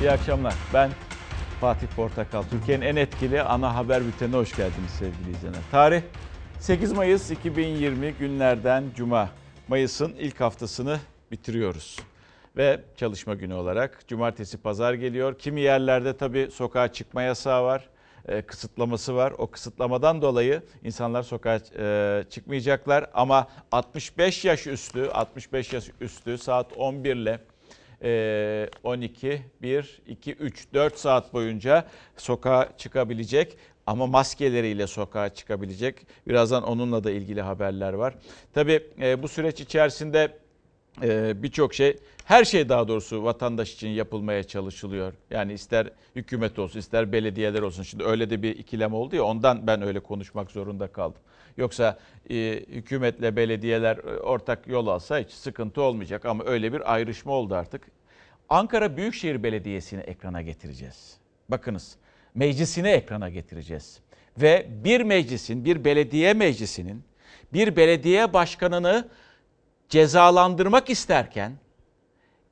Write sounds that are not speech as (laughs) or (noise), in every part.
İyi akşamlar. Ben Fatih Portakal. Türkiye'nin en etkili ana haber bültenine hoş geldiniz sevgili izleyenler. Tarih 8 Mayıs 2020 günlerden Cuma. Mayıs'ın ilk haftasını bitiriyoruz. Ve çalışma günü olarak cumartesi pazar geliyor. Kimi yerlerde tabii sokağa çıkma yasağı var e, kısıtlaması var. O kısıtlamadan dolayı insanlar sokağa e, çıkmayacaklar ama 65 yaş üstü 65 yaş üstü saat 11 ile 12, 1, 2, 3, 4 saat boyunca sokağa çıkabilecek ama maskeleriyle sokağa çıkabilecek. Birazdan onunla da ilgili haberler var. Tabii e, bu süreç içerisinde e, birçok şey her şey daha doğrusu vatandaş için yapılmaya çalışılıyor. Yani ister hükümet olsun ister belediyeler olsun. Şimdi öyle de bir ikilem oldu ya ondan ben öyle konuşmak zorunda kaldım. Yoksa e, hükümetle belediyeler e, ortak yol alsa hiç sıkıntı olmayacak ama öyle bir ayrışma oldu artık. Ankara Büyükşehir Belediyesi'ni ekrana getireceğiz. Bakınız meclisini ekrana getireceğiz. Ve bir meclisin, bir belediye meclisinin bir belediye başkanını cezalandırmak isterken,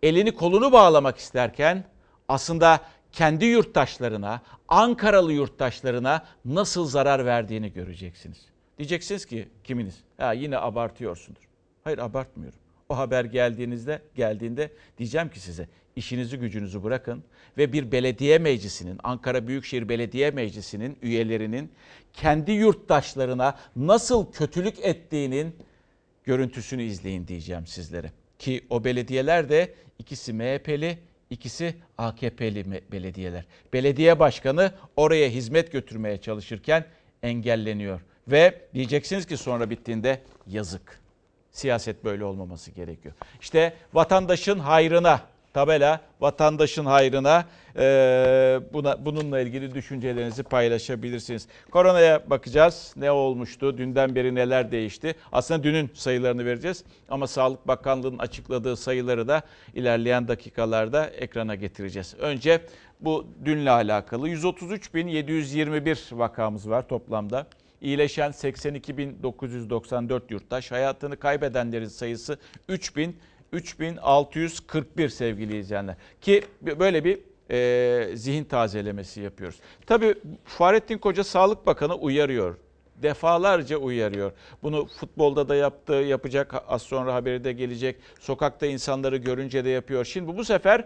elini kolunu bağlamak isterken aslında kendi yurttaşlarına, Ankaralı yurttaşlarına nasıl zarar verdiğini göreceksiniz. Diyeceksiniz ki kiminiz? Ha yine abartıyorsundur. Hayır abartmıyorum. O haber geldiğinizde geldiğinde diyeceğim ki size işinizi gücünüzü bırakın ve bir belediye meclisinin Ankara Büyükşehir Belediye Meclisi'nin üyelerinin kendi yurttaşlarına nasıl kötülük ettiğinin görüntüsünü izleyin diyeceğim sizlere. Ki o belediyeler de ikisi MHP'li, ikisi AKP'li belediyeler. Belediye başkanı oraya hizmet götürmeye çalışırken engelleniyor. Ve diyeceksiniz ki sonra bittiğinde yazık. Siyaset böyle olmaması gerekiyor. İşte vatandaşın hayrına tabela vatandaşın hayrına e, buna, bununla ilgili düşüncelerinizi paylaşabilirsiniz. Koronaya bakacağız. Ne olmuştu? Dünden beri neler değişti? Aslında dünün sayılarını vereceğiz. Ama Sağlık Bakanlığı'nın açıkladığı sayıları da ilerleyen dakikalarda ekrana getireceğiz. Önce bu dünle alakalı 133.721 vakamız var toplamda. İyileşen 82.994 yurttaş, hayatını kaybedenlerin sayısı 3000 3641 sevgili izleyenler. Ki böyle bir e, zihin tazelemesi yapıyoruz. Tabii Fahrettin Koca Sağlık Bakanı uyarıyor. Defalarca uyarıyor. Bunu futbolda da yaptı, yapacak az sonra haberi de gelecek. Sokakta insanları görünce de yapıyor. Şimdi bu sefer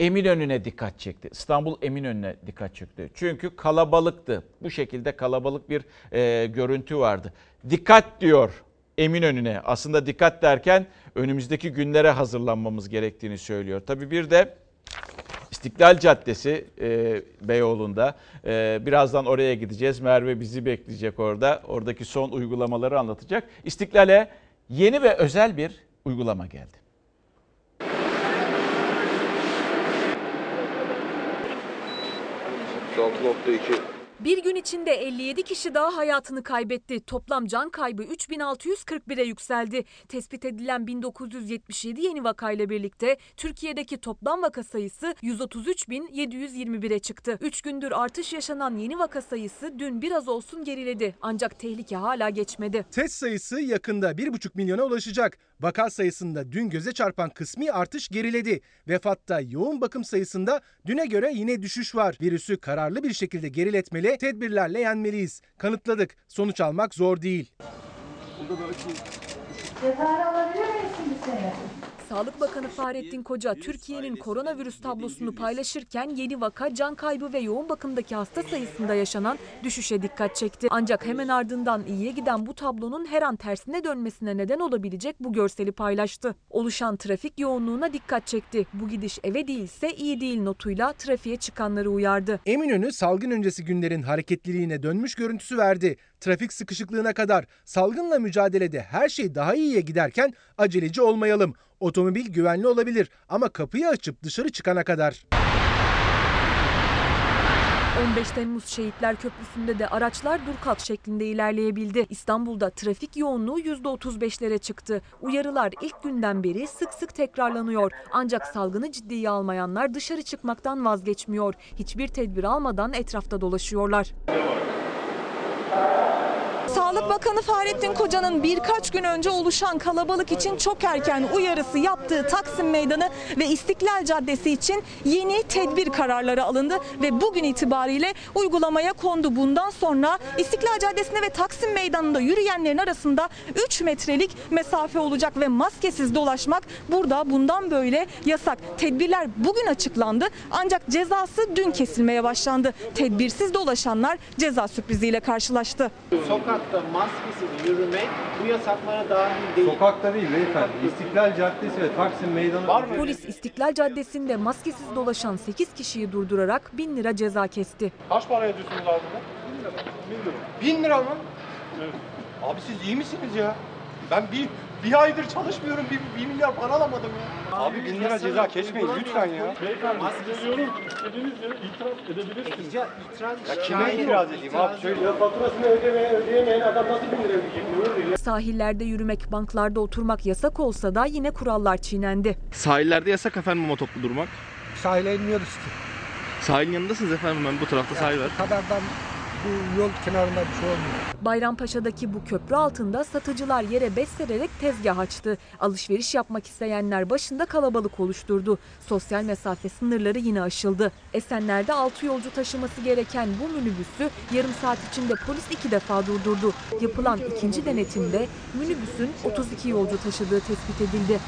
Eminönü'ne dikkat çekti. İstanbul Eminönü'ne dikkat çekti. Çünkü kalabalıktı. Bu şekilde kalabalık bir e, görüntü vardı. Dikkat diyor Eminönü'ne. Aslında dikkat derken önümüzdeki günlere hazırlanmamız gerektiğini söylüyor. Tabii bir de İstiklal Caddesi e, Beyoğlu'nda. E, birazdan oraya gideceğiz. Merve bizi bekleyecek orada. Oradaki son uygulamaları anlatacak. İstiklal'e yeni ve özel bir uygulama geldi. %6.2 Bir gün içinde 57 kişi daha hayatını kaybetti. Toplam can kaybı 3641'e yükseldi. Tespit edilen 1977 yeni vakayla birlikte Türkiye'deki toplam vaka sayısı 133.721'e çıktı. 3 gündür artış yaşanan yeni vaka sayısı dün biraz olsun geriledi. Ancak tehlike hala geçmedi. Test sayısı yakında 1,5 milyona ulaşacak. Vaka sayısında dün göze çarpan kısmi artış geriledi. Vefatta yoğun bakım sayısında düne göre yine düşüş var. Virüsü kararlı bir şekilde geriletmeli, tedbirlerle yenmeliyiz. Kanıtladık. Sonuç almak zor değil. Cezayir alabilir miyiz şimdi seni? Sağlık Bakanı Fahrettin Koca Türkiye'nin koronavirüs tablosunu paylaşırken yeni vaka, can kaybı ve yoğun bakımdaki hasta sayısında yaşanan düşüşe dikkat çekti. Ancak hemen ardından iyiye giden bu tablonun her an tersine dönmesine neden olabilecek bu görseli paylaştı. Oluşan trafik yoğunluğuna dikkat çekti. Bu gidiş eve değilse iyi değil notuyla trafiğe çıkanları uyardı. Eminönü salgın öncesi günlerin hareketliliğine dönmüş görüntüsü verdi. Trafik sıkışıklığına kadar salgınla mücadelede her şey daha iyiye giderken aceleci olmayalım. Otomobil güvenli olabilir ama kapıyı açıp dışarı çıkana kadar. 15 Temmuz Şehitler Köprüsü'nde de araçlar dur kalk şeklinde ilerleyebildi. İstanbul'da trafik yoğunluğu %35'lere çıktı. Uyarılar ilk günden beri sık sık tekrarlanıyor. Ancak salgını ciddiye almayanlar dışarı çıkmaktan vazgeçmiyor. Hiçbir tedbir almadan etrafta dolaşıyorlar. Sağlık Bakanı Fahrettin Koca'nın birkaç gün önce oluşan kalabalık için çok erken uyarısı yaptığı Taksim Meydanı ve İstiklal Caddesi için yeni tedbir kararları alındı ve bugün itibariyle uygulamaya kondu. Bundan sonra İstiklal Caddesi'nde ve Taksim Meydanı'nda yürüyenlerin arasında 3 metrelik mesafe olacak ve maskesiz dolaşmak burada bundan böyle yasak. Tedbirler bugün açıklandı ancak cezası dün kesilmeye başlandı. Tedbirsiz dolaşanlar ceza sürpriziyle karşılaştı. Sokakta maskesiz yürümek bu yasaklara dahil değil. Sokakta değil beyefendi. İstiklal Caddesi ve Taksim Meydanı. Var mı? Polis İstiklal Caddesi'nde maskesiz dolaşan 8 kişiyi durdurarak 1000 lira ceza kesti. Kaç para ödüyorsunuz abi buna? 1000 lira. 1000 lira. 1000 lira mı? Evet. Abi siz iyi misiniz ya? Ben bir bir aydır çalışmıyorum. Bir, bir milyar para alamadım ya. Abi 1000 lira ceza kesmeyin lütfen ya. Beyefendi size diyorum istediğiniz yere itiraz edebilirsiniz. İtiraz, itiraz, Ya kime itiraz edeyim abi? Söyle. Faturasını ödemeye, ödeyemeyen adam nasıl 1000 lira ödeyecek? Sahillerde yürümek, banklarda oturmak yasak olsa da yine kurallar çiğnendi. Sahillerde yasak efendim motoklu durmak. Sahile inmiyoruz ki. Sahilin yanındasınız efendim ben bu tarafta sahil var. Kadardan bu yol kenarında bir şey olmuyor. Bayrampaşa'daki bu köprü altında satıcılar yere bez sererek tezgah açtı. Alışveriş yapmak isteyenler başında kalabalık oluşturdu. Sosyal mesafe sınırları yine aşıldı. Esenler'de 6 yolcu taşıması gereken bu minibüsü yarım saat içinde polis iki defa durdurdu. Yapılan ikinci denetimde minibüsün 32 yolcu taşıdığı tespit edildi.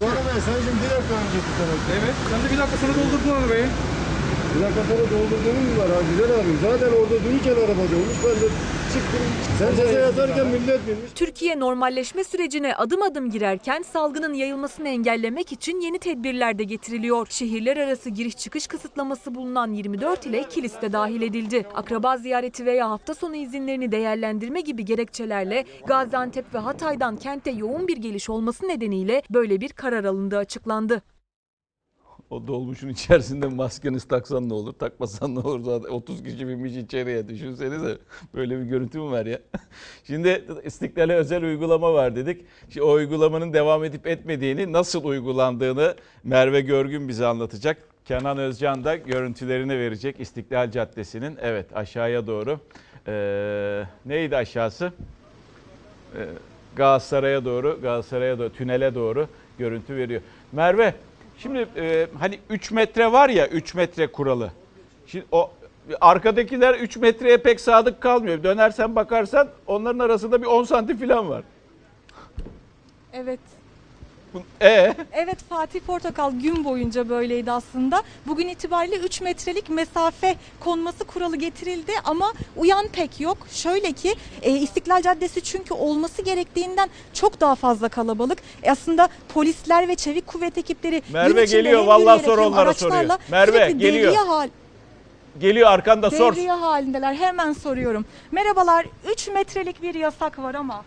Bu arabayı sen şimdi bir dakika önce tutarak. Evet. Sen de bir dakika sonra doldurdun arabayı. Bir dakika sonra doldurduğum mu var ha güzel abim. Zaten orada dururken arabada olmuş ben de çıktım. Sen ceza yazarken millet binmiş. Türkiye normalleşme sürecine adım adım girerken salgının yayılmasını engellemek için yeni tedbirler de getiriliyor. Şehirler arası giriş çıkış kısıtlaması bulunan 24 ile kilis de dahil edildi. Akraba ziyareti veya hafta sonu izinlerini değerlendirme gibi gerekçelerle Gaziantep ve Hatay'dan kente yoğun bir geliş olması nedeniyle böyle bir karar alındığı açıklandı. O dolmuşun içerisinde maskeniz taksan ne olur, takmasan ne olur zaten 30 kişi binmiş içeriye düşünsenize. Böyle bir görüntü mü var ya? (laughs) Şimdi İstiklal'e özel uygulama var dedik. Şimdi o uygulamanın devam edip etmediğini, nasıl uygulandığını Merve Görgün bize anlatacak. Kenan Özcan da görüntülerini verecek İstiklal Caddesi'nin. Evet aşağıya doğru. Ee, neydi aşağısı? Ee, Galatasaray'a doğru, Galatasaray'a doğru, tünele doğru görüntü veriyor. Merve, şimdi e, hani 3 metre var ya 3 metre kuralı. Şimdi o arkadakiler 3 metreye pek sadık kalmıyor. Dönersen bakarsan onların arasında bir 10 santim falan var. Evet. E Evet Fatih Portakal gün boyunca böyleydi aslında. Bugün itibariyle 3 metrelik mesafe konması kuralı getirildi ama uyan pek yok. Şöyle ki e, İstiklal Caddesi çünkü olması gerektiğinden çok daha fazla kalabalık. E, aslında polisler ve çevik kuvvet ekipleri Merve geliyor, vallahi sor onlara soruyor. Merve, geliyor. devriye hal, geliyor arkanda sor. devriye halindeler. Hemen soruyorum. Merhabalar 3 metrelik bir yasak var ama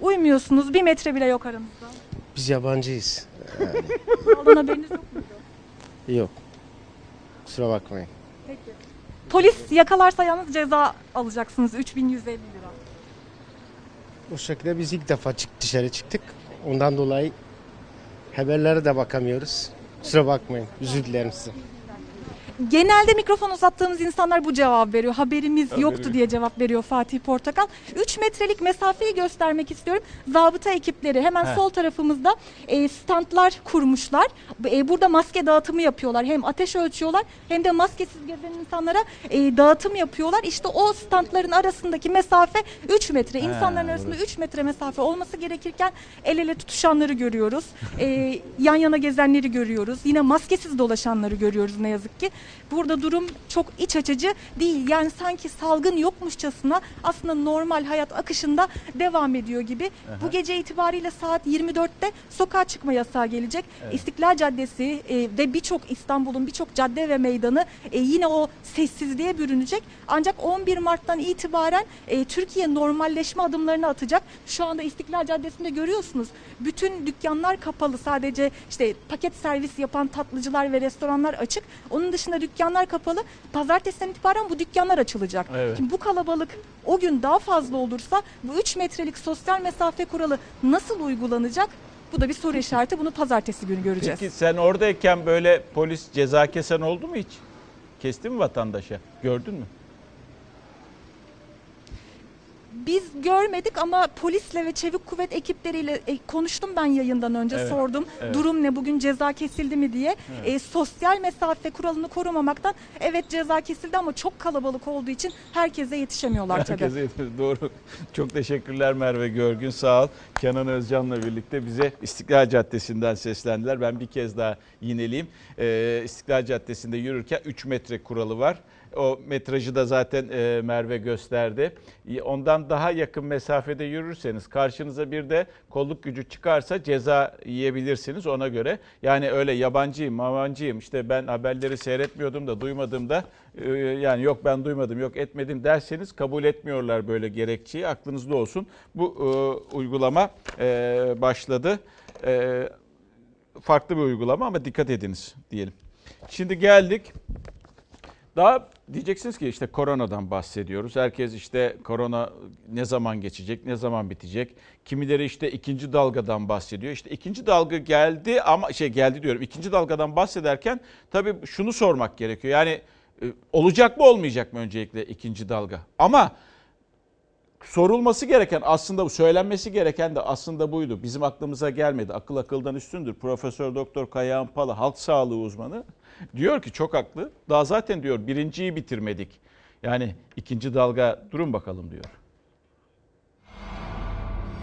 uymuyorsunuz. Bir metre bile yok aranızda. Biz yabancıyız. Ondan haberiniz yok mu? Yok. Kusura bakmayın. Peki. Polis yakalarsa yalnız ceza alacaksınız 3150 lira. O şekilde biz ilk defa çık dışarı çıktık. Ondan dolayı haberlere de bakamıyoruz. Kusura bakmayın. Özür dilerim size. Genelde mikrofon uzattığımız insanlar bu cevap veriyor. Haberimiz Haberi yoktu yok. diye cevap veriyor Fatih Portakal. 3 metrelik mesafeyi göstermek istiyorum. Zabıta ekipleri hemen Heh. sol tarafımızda e, standlar kurmuşlar. E, burada maske dağıtımı yapıyorlar. Hem ateş ölçüyorlar hem de maskesiz gezen insanlara e, dağıtım yapıyorlar. İşte o standların arasındaki mesafe 3 metre. İnsanların arasında 3 metre mesafe olması gerekirken el ele tutuşanları görüyoruz. E, yan yana gezenleri görüyoruz. Yine maskesiz dolaşanları görüyoruz ne yazık ki. Burada durum çok iç açıcı değil. Yani sanki salgın yokmuşçasına aslında normal hayat akışında devam ediyor gibi. Bu gece itibariyle saat 24'te sokağa çıkma yasağı gelecek. İstiklal Caddesi e, ve birçok İstanbul'un birçok cadde ve meydanı e, yine o sessizliğe bürünecek. Ancak 11 Mart'tan itibaren e, Türkiye normalleşme adımlarını atacak. Şu anda İstiklal Caddesi'nde görüyorsunuz. Bütün dükkanlar kapalı. Sadece işte paket servis yapan tatlıcılar ve restoranlar açık. Onun dışında dükkanlar kapalı. Pazartesiden itibaren bu dükkanlar açılacak. Evet. Şimdi bu kalabalık o gün daha fazla olursa bu 3 metrelik sosyal mesafe kuralı nasıl uygulanacak? Bu da bir soru işareti. Bunu pazartesi günü göreceğiz. Peki sen oradayken böyle polis ceza kesen oldu mu hiç? Kesti mi vatandaşa? Gördün mü? Biz görmedik ama polisle ve çevik kuvvet ekipleriyle e, konuştum ben yayından önce Evet, sordum. evet. Durum ne bugün ceza kesildi mi diye. Evet. E, sosyal mesafe kuralını korumamaktan evet ceza kesildi ama çok kalabalık olduğu için herkese yetişemiyorlar tabii. Herkese yetmez. (laughs) Doğru. Çok teşekkürler Merve Görgün. Sağ ol. Kenan Özcan'la birlikte bize İstiklal Caddesi'nden seslendiler. Ben bir kez daha yineleyeyim. Ee, İstiklal Caddesi'nde yürürken 3 metre kuralı var. O metrajı da zaten e, Merve gösterdi. Ondan daha yakın mesafede yürürseniz karşınıza bir de kolluk gücü çıkarsa ceza yiyebilirsiniz ona göre. Yani öyle yabancıyım, mavancıyım işte ben haberleri seyretmiyordum da duymadım da e, yani yok ben duymadım yok etmedim derseniz kabul etmiyorlar böyle gerekçeyi aklınızda olsun. Bu e, uygulama e, başladı. E, farklı bir uygulama ama dikkat ediniz diyelim. Şimdi geldik daha diyeceksiniz ki işte koronadan bahsediyoruz. Herkes işte korona ne zaman geçecek, ne zaman bitecek. Kimileri işte ikinci dalgadan bahsediyor. İşte ikinci dalga geldi ama şey geldi diyorum. İkinci dalgadan bahsederken tabii şunu sormak gerekiyor. Yani e, olacak mı olmayacak mı öncelikle ikinci dalga? Ama sorulması gereken aslında bu söylenmesi gereken de aslında buydu. Bizim aklımıza gelmedi. Akıl akıldan üstündür. Profesör Doktor Kayahan Pala halk sağlığı uzmanı diyor ki çok haklı. Daha zaten diyor birinciyi bitirmedik. Yani ikinci dalga durun bakalım diyor.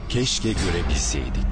Keşke görebilseydik.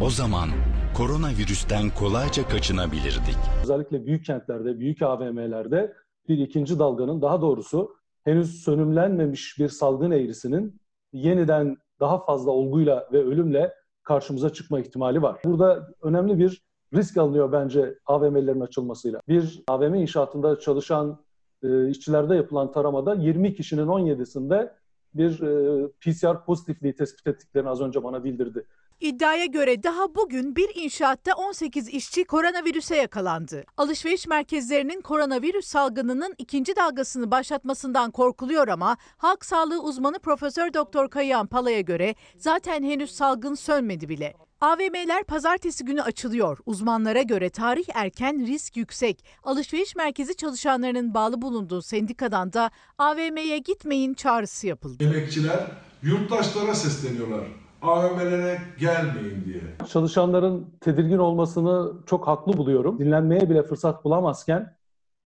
O zaman koronavirüsten kolayca kaçınabilirdik. Özellikle büyük kentlerde, büyük AVM'lerde bir ikinci dalganın daha doğrusu henüz sönümlenmemiş bir salgın eğrisinin yeniden daha fazla olguyla ve ölümle karşımıza çıkma ihtimali var. Burada önemli bir risk alınıyor bence AVM'lerin açılmasıyla. Bir AVM inşaatında çalışan e, işçilerde yapılan taramada 20 kişinin 17'sinde bir e, PCR pozitifliği tespit ettiklerini az önce bana bildirdi. İddiaya göre daha bugün bir inşaatta 18 işçi koronavirüse yakalandı. Alışveriş merkezlerinin koronavirüs salgınının ikinci dalgasını başlatmasından korkuluyor ama halk sağlığı uzmanı Profesör Doktor Kayahan Pala'ya göre zaten henüz salgın sönmedi bile. AVM'ler pazartesi günü açılıyor. Uzmanlara göre tarih erken, risk yüksek. Alışveriş merkezi çalışanlarının bağlı bulunduğu sendikadan da AVM'ye gitmeyin çağrısı yapıldı. Emekçiler yurttaşlara sesleniyorlar. AVM'lere gelmeyin diye. Çalışanların tedirgin olmasını çok haklı buluyorum. Dinlenmeye bile fırsat bulamazken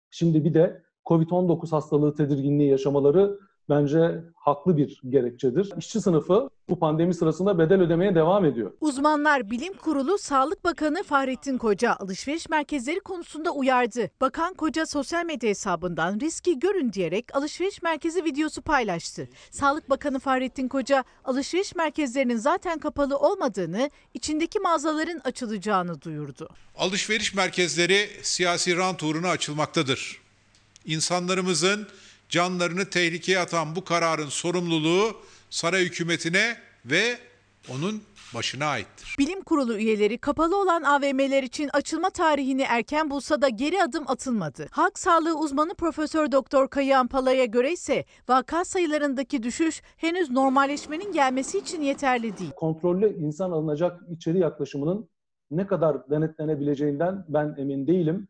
şimdi bir de Covid-19 hastalığı tedirginliği yaşamaları bence haklı bir gerekçedir. İşçi sınıfı bu pandemi sırasında bedel ödemeye devam ediyor. Uzmanlar Bilim Kurulu Sağlık Bakanı Fahrettin Koca alışveriş merkezleri konusunda uyardı. Bakan Koca sosyal medya hesabından riski görün diyerek alışveriş merkezi videosu paylaştı. Sağlık Bakanı Fahrettin Koca alışveriş merkezlerinin zaten kapalı olmadığını, içindeki mağazaların açılacağını duyurdu. Alışveriş merkezleri siyasi rant uğruna açılmaktadır. İnsanlarımızın canlarını tehlikeye atan bu kararın sorumluluğu saray hükümetine ve onun başına aittir. Bilim Kurulu üyeleri kapalı olan AVM'ler için açılma tarihini erken bulsa da geri adım atılmadı. Halk sağlığı uzmanı Profesör Doktor Kayahan Pala'ya göre ise vaka sayılarındaki düşüş henüz normalleşmenin gelmesi için yeterli değil. Kontrollü insan alınacak içeri yaklaşımının ne kadar denetlenebileceğinden ben emin değilim.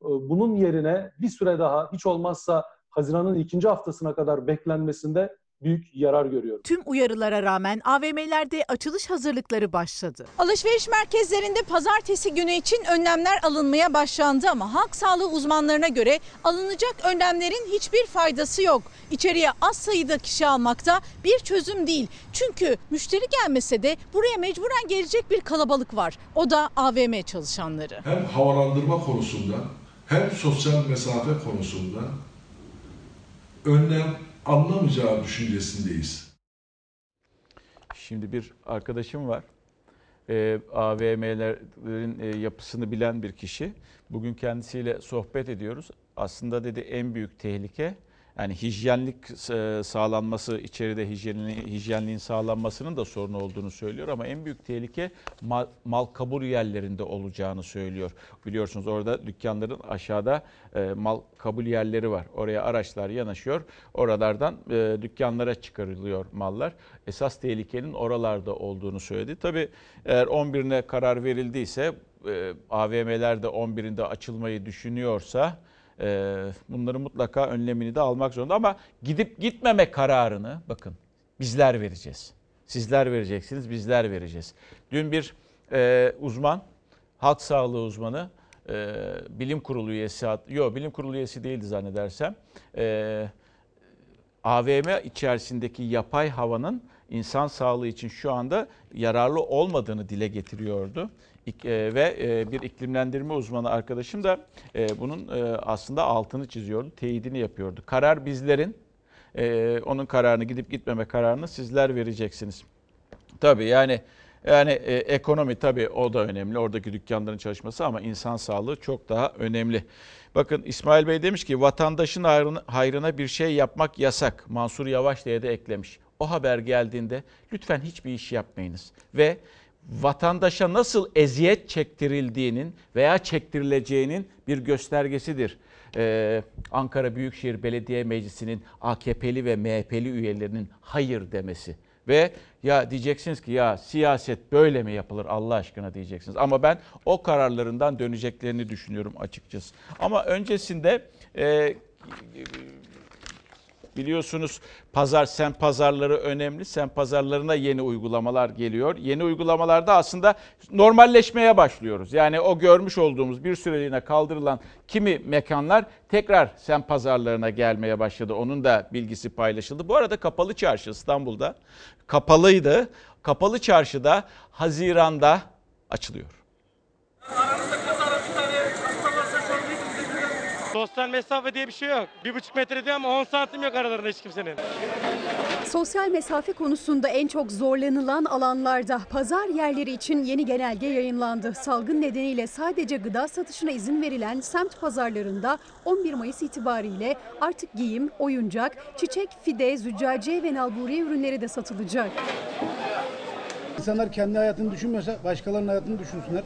Bunun yerine bir süre daha hiç olmazsa Haziran'ın ikinci haftasına kadar beklenmesinde büyük yarar görüyorum. Tüm uyarılara rağmen AVM'lerde açılış hazırlıkları başladı. Alışveriş merkezlerinde pazartesi günü için önlemler alınmaya başlandı ama halk sağlığı uzmanlarına göre alınacak önlemlerin hiçbir faydası yok. İçeriye az sayıda kişi almakta bir çözüm değil. Çünkü müşteri gelmese de buraya mecburen gelecek bir kalabalık var. O da AVM çalışanları. Hem havalandırma konusunda hem sosyal mesafe konusunda önlem anlamayacağı düşüncesindeyiz. Şimdi bir arkadaşım var. E, AVM'lerin e, yapısını bilen bir kişi. Bugün kendisiyle sohbet ediyoruz. Aslında dedi en büyük tehlike Yani hijyenlik e, sağlanması, içeride hijyenliğin, hijyenliğin sağlanmasının da sorun olduğunu söylüyor ama en büyük tehlike mal, mal kabul yerlerinde olacağını söylüyor. Biliyorsunuz orada dükkanların aşağıda e, mal kabul yerleri var. Oraya araçlar yanaşıyor. Oralardan e, dükkanlara çıkarılıyor mallar. Esas tehlikenin oralarda olduğunu söyledi. Tabii eğer 11'ine karar verildiyse e, AVM'ler de 11'inde açılmayı düşünüyorsa bunların mutlaka önlemini de almak zorunda ama gidip gitmeme kararını bakın bizler vereceğiz. Sizler vereceksiniz, bizler vereceğiz. Dün bir e, uzman, halk sağlığı uzmanı, e, bilim kurulu üyesi, yok bilim kurulu üyesi değildi zannedersem, e, AVM içerisindeki yapay havanın insan sağlığı için şu anda yararlı olmadığını dile getiriyordu. E, ve e, bir iklimlendirme uzmanı arkadaşım da e, bunun aslında altını çiziyordu, teyidini yapıyordu. Karar bizlerin, onun kararını gidip gitmeme kararını sizler vereceksiniz. Tabii yani yani ekonomi tabii o da önemli. Oradaki dükkanların çalışması ama insan sağlığı çok daha önemli. Bakın İsmail Bey demiş ki vatandaşın hayrına, hayrına bir şey yapmak yasak. Mansur Yavaş diye de eklemiş. O haber geldiğinde lütfen hiçbir iş yapmayınız. Ve vatandaşa nasıl eziyet çektirildiğinin veya çektirileceğinin bir göstergesidir. Ee, Ankara Büyükşehir Belediye Meclisi'nin AKP'li ve MHP'li üyelerinin hayır demesi. Ve ya diyeceksiniz ki ya siyaset böyle mi yapılır Allah aşkına diyeceksiniz. Ama ben o kararlarından döneceklerini düşünüyorum açıkçası. Ama öncesinde e, Biliyorsunuz pazar sen pazarları önemli. Sen pazarlarına yeni uygulamalar geliyor. Yeni uygulamalarda aslında normalleşmeye başlıyoruz. Yani o görmüş olduğumuz bir süreliğine kaldırılan kimi mekanlar tekrar sen pazarlarına gelmeye başladı. Onun da bilgisi paylaşıldı. Bu arada Kapalı Çarşı İstanbul'da kapalıydı. Kapalı Çarşıda Haziran'da açılıyor. Sosyal mesafe diye bir şey yok. Bir buçuk metre diyor ama 10 santim yok aralarında hiç kimsenin. Sosyal mesafe konusunda en çok zorlanılan alanlarda pazar yerleri için yeni genelge yayınlandı. Salgın nedeniyle sadece gıda satışına izin verilen semt pazarlarında 11 Mayıs itibariyle artık giyim, oyuncak, çiçek, fide, züccaciye ve nalburi ürünleri de satılacak. İnsanlar kendi hayatını düşünmüyorsa başkalarının hayatını düşünsünler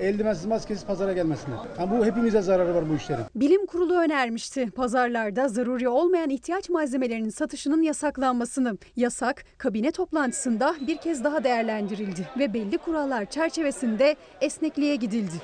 eldivensiz maskesiz pazara gelmesinler. Yani bu hepimize zararı var bu işlerin. Bilim Kurulu önermişti pazarlarda zaruri olmayan ihtiyaç malzemelerinin satışının yasaklanmasını. Yasak kabine toplantısında bir kez daha değerlendirildi ve belli kurallar çerçevesinde esnekliğe gidildi.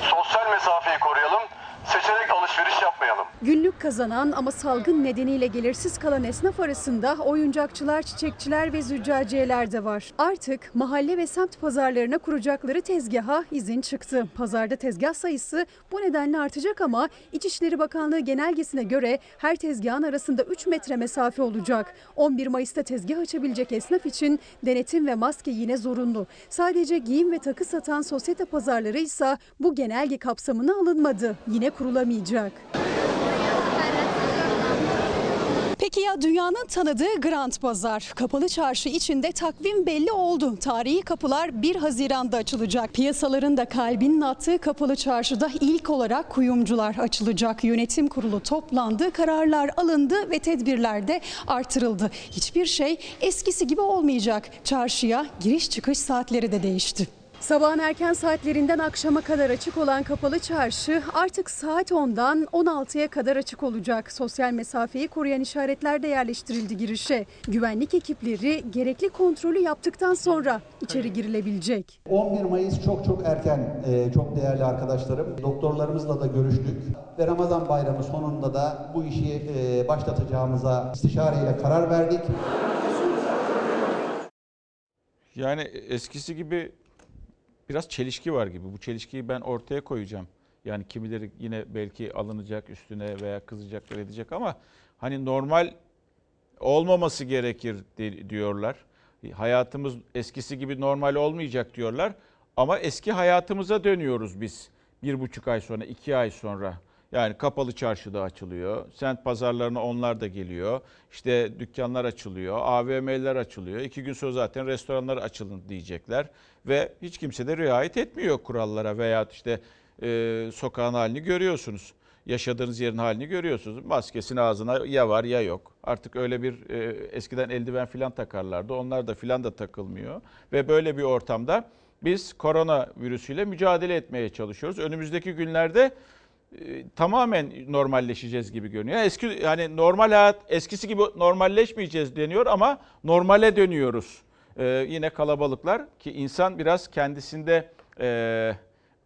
Sosyal mesafeyi koruyalım seçerek alışveriş yapmayalım. Günlük kazanan ama salgın nedeniyle gelirsiz kalan esnaf arasında oyuncakçılar, çiçekçiler ve züccaciyeler de var. Artık mahalle ve semt pazarlarına kuracakları tezgaha izin çıktı. Pazarda tezgah sayısı bu nedenle artacak ama İçişleri Bakanlığı genelgesine göre her tezgahın arasında 3 metre mesafe olacak. 11 Mayıs'ta tezgah açabilecek esnaf için denetim ve maske yine zorunlu. Sadece giyim ve takı satan sosyete pazarları ise bu genelge kapsamına alınmadı. Yine kurulamayacak. Peki ya dünyanın tanıdığı Grand Pazar? Kapalı çarşı içinde takvim belli oldu. Tarihi kapılar 1 Haziran'da açılacak. Piyasaların da kalbinin attığı kapalı çarşıda ilk olarak kuyumcular açılacak. Yönetim kurulu toplandı, kararlar alındı ve tedbirler de artırıldı. Hiçbir şey eskisi gibi olmayacak. Çarşıya giriş çıkış saatleri de değişti. Sabahın erken saatlerinden akşama kadar açık olan kapalı çarşı artık saat 10'dan 16'ya kadar açık olacak. Sosyal mesafeyi koruyan işaretler de yerleştirildi girişe. Güvenlik ekipleri gerekli kontrolü yaptıktan sonra içeri girilebilecek. 11 Mayıs çok çok erken e, çok değerli arkadaşlarım. Doktorlarımızla da görüştük ve Ramazan bayramı sonunda da bu işi e, başlatacağımıza istişareyle karar verdik. Yani eskisi gibi biraz çelişki var gibi. Bu çelişkiyi ben ortaya koyacağım. Yani kimileri yine belki alınacak üstüne veya kızacaklar edecek ama hani normal olmaması gerekir diyorlar. Hayatımız eskisi gibi normal olmayacak diyorlar. Ama eski hayatımıza dönüyoruz biz. Bir buçuk ay sonra, iki ay sonra. Yani kapalı çarşıda açılıyor. Sent pazarlarına onlar da geliyor. İşte dükkanlar açılıyor. AVM'ler açılıyor. İki gün sonra zaten restoranlar açılın diyecekler. Ve hiç kimse de riayet etmiyor kurallara veya işte e, sokağın halini görüyorsunuz. yaşadığınız yerin halini görüyorsunuz. Maskesini ağzına ya var ya yok. Artık öyle bir e, eskiden eldiven filan takarlardı. Onlar da filan da takılmıyor. Ve böyle bir ortamda biz korona virüsüyle mücadele etmeye çalışıyoruz. Önümüzdeki günlerde tamamen normalleşeceğiz gibi görünüyor. Eski yani normal hayat eskisi gibi normalleşmeyeceğiz deniyor ama normale dönüyoruz. E, yine kalabalıklar ki insan biraz kendisinde e,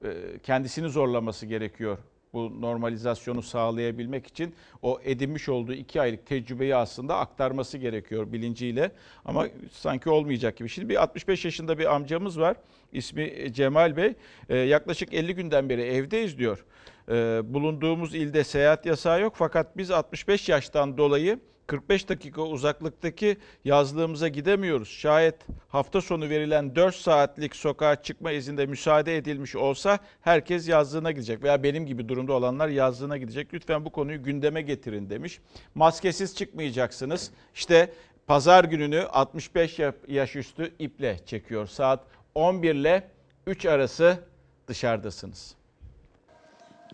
e, kendisini zorlaması gerekiyor. Bu normalizasyonu sağlayabilmek için o edinmiş olduğu iki aylık tecrübeyi aslında aktarması gerekiyor bilinciyle. Ama sanki olmayacak gibi. Şimdi bir 65 yaşında bir amcamız var. İsmi Cemal Bey. E, yaklaşık 50 günden beri evdeyiz diyor. E, bulunduğumuz ilde seyahat yasağı yok fakat biz 65 yaştan dolayı 45 dakika uzaklıktaki yazlığımıza gidemiyoruz. Şayet hafta sonu verilen 4 saatlik sokağa çıkma izinde müsaade edilmiş olsa herkes yazlığına gidecek veya benim gibi durumda olanlar yazlığına gidecek. Lütfen bu konuyu gündeme getirin demiş. Maskesiz çıkmayacaksınız. İşte pazar gününü 65 yaş üstü iple çekiyor. Saat 11 ile 3 arası dışarıdasınız.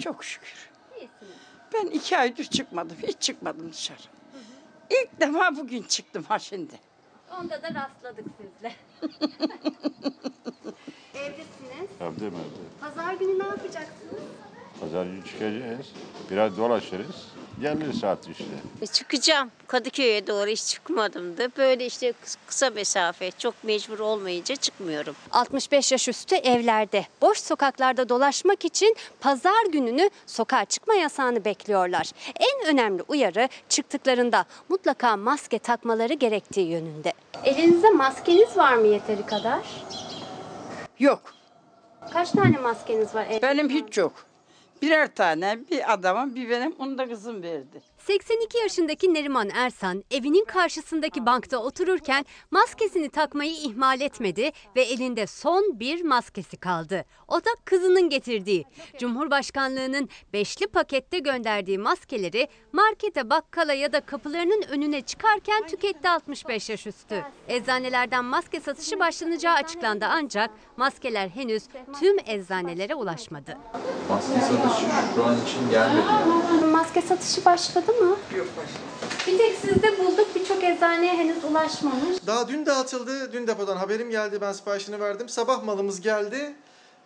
Çok şükür. Ben iki aydır çıkmadım. Hiç çıkmadım dışarı. İlk defa bugün çıktım ha şimdi. Onda da rastladık sizle. (laughs) Evdesiniz. Evde mi evde? Pazar günü ne yapacaksınız? Pazar günü çıkacağız. Biraz dolaşırız. Gelir saat işte. E, çıkacağım. Kadıköy'e doğru hiç çıkmadım da. Böyle işte kıs- kısa mesafe çok mecbur olmayınca çıkmıyorum. 65 yaş üstü evlerde, boş sokaklarda dolaşmak için pazar gününü sokağa çıkma yasağını bekliyorlar. En önemli uyarı çıktıklarında mutlaka maske takmaları gerektiği yönünde. Elinizde maskeniz var mı yeteri kadar? Yok. Kaç tane maskeniz var evde? Benim hiç yok. Birer tane bir adama bir benim onu da kızım verdi. 82 yaşındaki Neriman Ersan evinin karşısındaki bankta otururken maskesini takmayı ihmal etmedi ve elinde son bir maskesi kaldı. O da kızının getirdiği. Cumhurbaşkanlığının beşli pakette gönderdiği maskeleri markete, bakkala ya da kapılarının önüne çıkarken tüketti 65 yaş üstü. Eczanelerden maske satışı başlanacağı açıklandı ancak maskeler henüz tüm eczanelere ulaşmadı. Maske satışı şu an için gelmedi. Maske satışı başladı mı? Yok başladı. Bir tek sizde bulduk. Birçok eczaneye henüz ulaşmamış. Daha dün dağıtıldı. Dün depodan haberim geldi. Ben siparişini verdim. Sabah malımız geldi.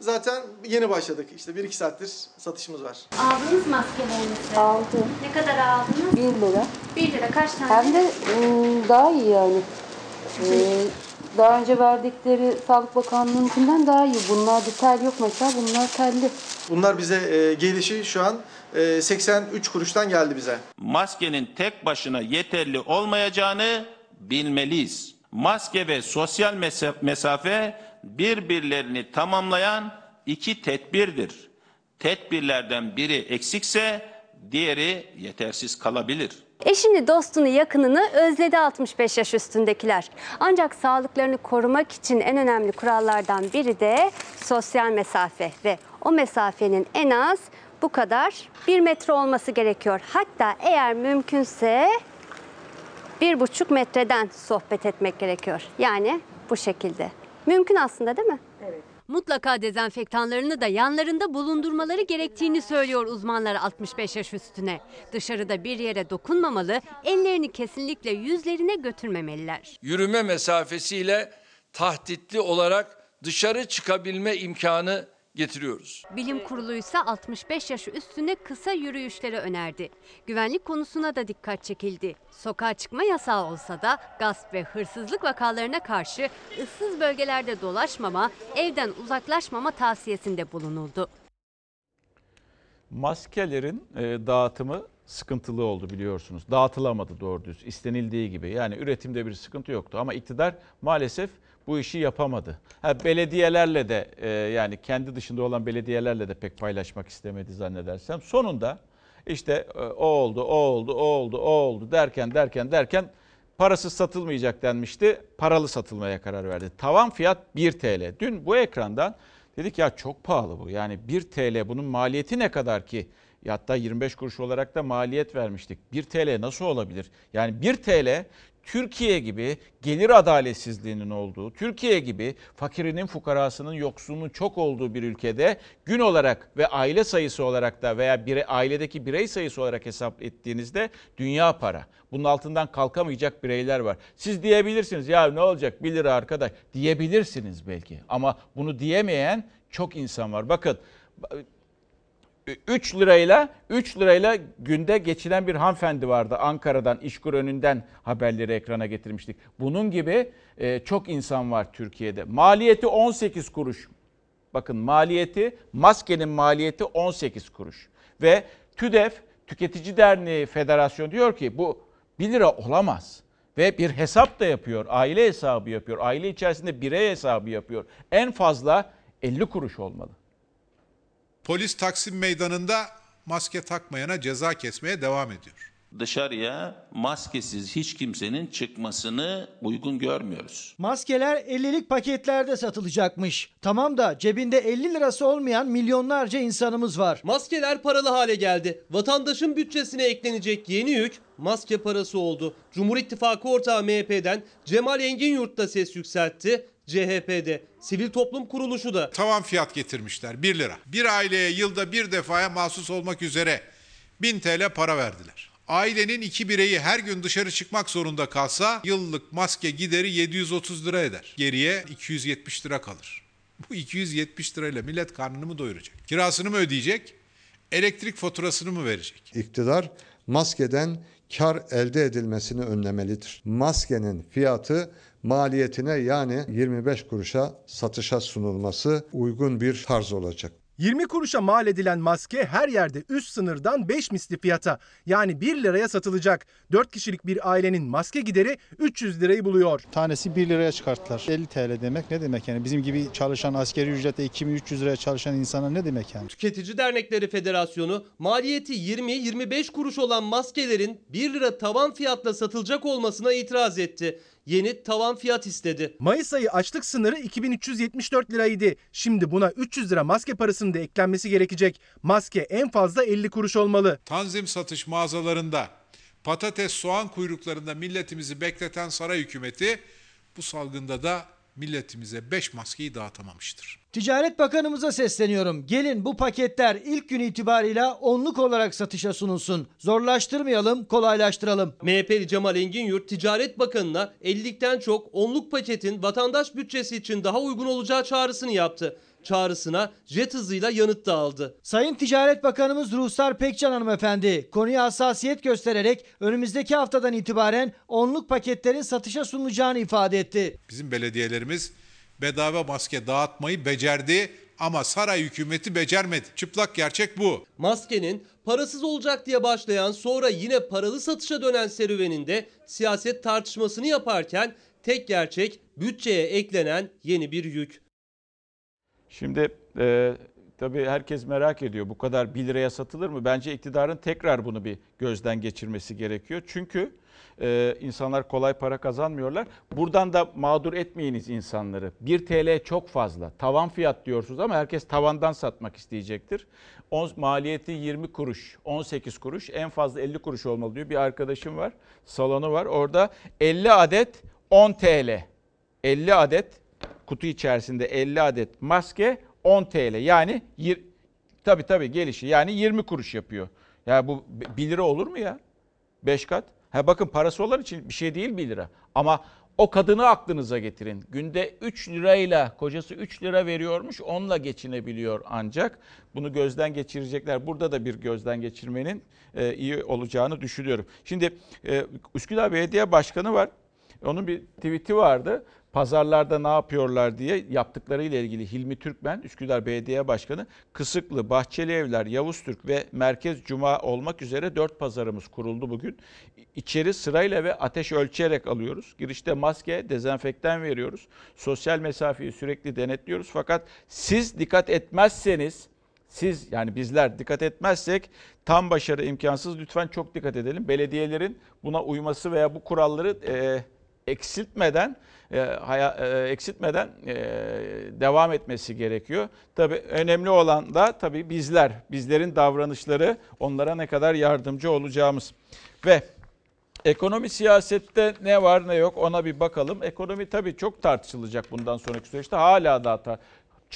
Zaten yeni başladık. İşte 1-2 saattir satışımız var. Aldınız maskelerinizi. Aldım. Ne kadar aldınız? 1 lira. 1 lira kaç tane? Hem de ıı, daha iyi yani. Ee, daha önce verdikleri Sağlık Bakanlığı'nınkinden daha iyi. Bunlarda tel yok mesela. Bunlar telli. Bunlar bize e, gelişi şu an 83 kuruştan geldi bize. maskenin tek başına yeterli olmayacağını bilmeliyiz. Maske ve sosyal mesa- mesafe birbirlerini tamamlayan iki tedbirdir. Tedbirlerden biri eksikse diğeri yetersiz kalabilir. Eşini, dostunu, yakınını özledi 65 yaş üstündekiler. Ancak sağlıklarını korumak için en önemli kurallardan biri de sosyal mesafe ve o mesafenin en az bu kadar bir metre olması gerekiyor. Hatta eğer mümkünse bir buçuk metreden sohbet etmek gerekiyor. Yani bu şekilde. Mümkün aslında değil mi? Evet. Mutlaka dezenfektanlarını da yanlarında bulundurmaları gerektiğini söylüyor uzmanlar 65 yaş üstüne. Dışarıda bir yere dokunmamalı, ellerini kesinlikle yüzlerine götürmemeliler. yürüme mesafesiyle tahtitli olarak dışarı çıkabilme imkanı getiriyoruz. Bilim kurulu ise 65 yaş üstüne kısa yürüyüşleri önerdi. Güvenlik konusuna da dikkat çekildi. Sokağa çıkma yasağı olsa da gasp ve hırsızlık vakalarına karşı ıssız bölgelerde dolaşmama, evden uzaklaşmama tavsiyesinde bulunuldu. Maskelerin e, dağıtımı sıkıntılı oldu biliyorsunuz. Dağıtılamadı doğru düz istenildiği gibi. Yani üretimde bir sıkıntı yoktu ama iktidar maalesef bu işi yapamadı. Ha, belediyelerle de e, yani kendi dışında olan belediyelerle de pek paylaşmak istemedi zannedersem. Sonunda işte e, o oldu, o oldu, o oldu, o oldu derken derken derken parasız satılmayacak denmişti. Paralı satılmaya karar verdi. Tavan fiyat 1 TL. Dün bu ekrandan dedik ya çok pahalı bu. Yani 1 TL bunun maliyeti ne kadar ki hatta 25 kuruş olarak da maliyet vermiştik. 1 TL nasıl olabilir? Yani 1 TL Türkiye gibi gelir adaletsizliğinin olduğu, Türkiye gibi fakirinin, fukarasının, yoksulunun çok olduğu bir ülkede gün olarak ve aile sayısı olarak da veya bire, ailedeki birey sayısı olarak hesap ettiğinizde dünya para. Bunun altından kalkamayacak bireyler var. Siz diyebilirsiniz ya ne olacak 1 lira arkadaş diyebilirsiniz belki ama bunu diyemeyen çok insan var. Bakın 3 lirayla 3 lirayla günde geçilen bir hanımefendi vardı Ankara'dan İşkur önünden haberleri ekrana getirmiştik. Bunun gibi e, çok insan var Türkiye'de. Maliyeti 18 kuruş. Bakın maliyeti maskenin maliyeti 18 kuruş. Ve TÜDEF Tüketici Derneği Federasyonu diyor ki bu 1 lira olamaz. Ve bir hesap da yapıyor. Aile hesabı yapıyor. Aile içerisinde birey hesabı yapıyor. En fazla 50 kuruş olmalı. Polis Taksim Meydanı'nda maske takmayana ceza kesmeye devam ediyor. Dışarıya maskesiz hiç kimsenin çıkmasını uygun görmüyoruz. Maskeler 50'lik paketlerde satılacakmış. Tamam da cebinde 50 lirası olmayan milyonlarca insanımız var. Maskeler paralı hale geldi. Vatandaşın bütçesine eklenecek yeni yük maske parası oldu. Cumhur İttifakı ortağı MHP'den Cemal Engin Yurt da ses yükseltti. CHP'de, sivil toplum kuruluşu da. Tavan fiyat getirmişler 1 lira. Bir aileye yılda bir defaya mahsus olmak üzere 1000 TL para verdiler. Ailenin iki bireyi her gün dışarı çıkmak zorunda kalsa yıllık maske gideri 730 lira eder. Geriye 270 lira kalır. Bu 270 lirayla millet karnını mı doyuracak? Kirasını mı ödeyecek? Elektrik faturasını mı verecek? İktidar maskeden kar elde edilmesini önlemelidir. Maskenin fiyatı maliyetine yani 25 kuruşa satışa sunulması uygun bir tarz olacak. 20 kuruşa mal edilen maske her yerde üst sınırdan 5 misli fiyata yani 1 liraya satılacak. 4 kişilik bir ailenin maske gideri 300 lirayı buluyor. Tanesi 1 liraya çıkarttılar. 50 TL demek ne demek yani? Bizim gibi çalışan askeri ücrete 2300 liraya çalışan insana ne demek yani? Tüketici Dernekleri Federasyonu maliyeti 20-25 kuruş olan maskelerin 1 lira tavan fiyatla satılacak olmasına itiraz etti. Yeni tavan fiyat istedi. Mayıs ayı açlık sınırı 2374 liraydı. Şimdi buna 300 lira maske parasının da eklenmesi gerekecek. Maske en fazla 50 kuruş olmalı. Tanzim satış mağazalarında patates soğan kuyruklarında milletimizi bekleten saray hükümeti bu salgında da milletimize 5 maskeyi dağıtamamıştır. Ticaret Bakanımıza sesleniyorum. Gelin bu paketler ilk gün itibarıyla onluk olarak satışa sunulsun. Zorlaştırmayalım, kolaylaştıralım. MHP'li Cemal Engin Ticaret Bakanı'na 50'likten çok onluk paketin vatandaş bütçesi için daha uygun olacağı çağrısını yaptı. Çağrısına jet hızıyla yanıt da aldı. Sayın Ticaret Bakanımız Ruhsar Pekcan hanımefendi konuya hassasiyet göstererek önümüzdeki haftadan itibaren onluk paketlerin satışa sunulacağını ifade etti. Bizim belediyelerimiz bedava maske dağıtmayı becerdi ama saray hükümeti becermedi. Çıplak gerçek bu. Maskenin parasız olacak diye başlayan sonra yine paralı satışa dönen serüveninde siyaset tartışmasını yaparken tek gerçek bütçeye eklenen yeni bir yük. Şimdi e, tabii herkes merak ediyor bu kadar 1 liraya satılır mı? Bence iktidarın tekrar bunu bir gözden geçirmesi gerekiyor. Çünkü e, insanlar kolay para kazanmıyorlar. Buradan da mağdur etmeyiniz insanları. 1 TL çok fazla. Tavan fiyat diyorsunuz ama herkes tavandan satmak isteyecektir. On, maliyeti 20 kuruş, 18 kuruş, en fazla 50 kuruş olmalı diyor. Bir arkadaşım var, salonu var. Orada 50 adet 10 TL. 50 adet kutu içerisinde 50 adet maske 10 TL. Yani tabi tabi gelişi yani 20 kuruş yapıyor. Ya yani bu 1 lira olur mu ya? 5 kat. Ha bakın parası olan için bir şey değil 1 lira. Ama o kadını aklınıza getirin. Günde 3 lirayla kocası 3 lira veriyormuş onunla geçinebiliyor ancak. Bunu gözden geçirecekler. Burada da bir gözden geçirmenin e, iyi olacağını düşünüyorum. Şimdi e, Üsküdar Belediye Başkanı var. Onun bir tweet'i vardı pazarlarda ne yapıyorlar diye yaptıklarıyla ilgili Hilmi Türkmen, Üsküdar Belediye Başkanı, Kısıklı, Bahçeli Evler, Yavuz Türk ve Merkez Cuma olmak üzere dört pazarımız kuruldu bugün. İçeri sırayla ve ateş ölçerek alıyoruz. Girişte maske, dezenfektan veriyoruz. Sosyal mesafeyi sürekli denetliyoruz. Fakat siz dikkat etmezseniz, siz yani bizler dikkat etmezsek tam başarı imkansız. Lütfen çok dikkat edelim. Belediyelerin buna uyması veya bu kuralları... E, eksiltmeden e, haya- e, eksiltmeden e, devam etmesi gerekiyor. Tabii önemli olan da tabii bizler, bizlerin davranışları, onlara ne kadar yardımcı olacağımız. Ve Ekonomi siyasette ne var ne yok ona bir bakalım. Ekonomi tabii çok tartışılacak bundan sonraki süreçte. Hala daha tar-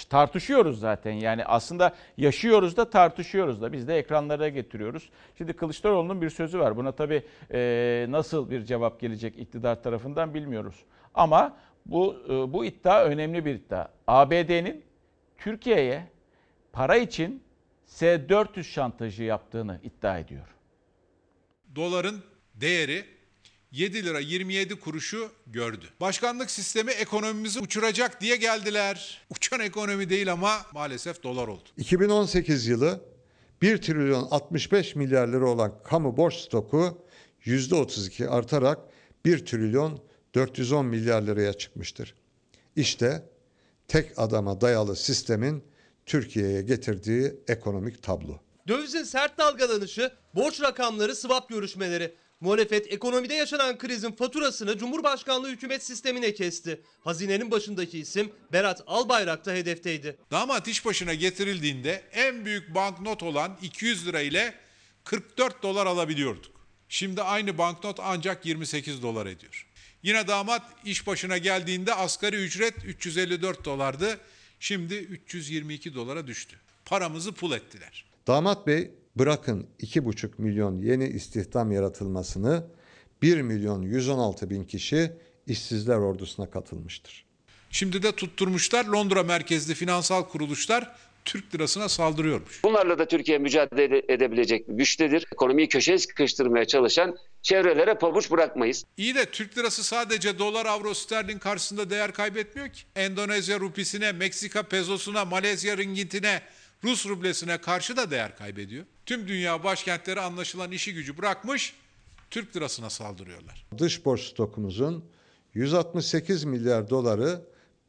tartışıyoruz zaten. Yani aslında yaşıyoruz da tartışıyoruz da. Biz de ekranlara getiriyoruz. Şimdi Kılıçdaroğlu'nun bir sözü var. Buna tabii e, nasıl bir cevap gelecek iktidar tarafından bilmiyoruz. Ama bu e, bu iddia önemli bir iddia. ABD'nin Türkiye'ye para için S-400 şantajı yaptığını iddia ediyor. Doların değeri 7 lira 27 kuruşu gördü. Başkanlık sistemi ekonomimizi uçuracak diye geldiler. Uçan ekonomi değil ama maalesef dolar oldu. 2018 yılı 1 trilyon 65 milyar lira olan kamu borç stoku %32 artarak 1 trilyon 410 milyar liraya çıkmıştır. İşte tek adama dayalı sistemin Türkiye'ye getirdiği ekonomik tablo. Dövizin sert dalgalanışı, borç rakamları, swap görüşmeleri. Muhalefet ekonomide yaşanan krizin faturasını Cumhurbaşkanlığı hükümet sistemine kesti. Hazinenin başındaki isim Berat Albayrak da hedefteydi. Damat iş başına getirildiğinde en büyük banknot olan 200 lira ile 44 dolar alabiliyorduk. Şimdi aynı banknot ancak 28 dolar ediyor. Yine damat iş başına geldiğinde asgari ücret 354 dolardı. Şimdi 322 dolara düştü. Paramızı pul ettiler. Damat Bey bırakın 2,5 milyon yeni istihdam yaratılmasını 1 milyon 116 bin kişi işsizler ordusuna katılmıştır. Şimdi de tutturmuşlar Londra merkezli finansal kuruluşlar Türk lirasına saldırıyormuş. Bunlarla da Türkiye mücadele edebilecek güçtedir. Ekonomiyi köşeye sıkıştırmaya çalışan çevrelere pabuç bırakmayız. İyi de Türk lirası sadece dolar, avro, sterlin karşısında değer kaybetmiyor ki. Endonezya rupisine, Meksika pezosuna, Malezya ringgitine, Rus rublesine karşı da değer kaybediyor. Tüm dünya başkentleri anlaşılan işi gücü bırakmış, Türk lirasına saldırıyorlar. Dış borç stokumuzun 168 milyar doları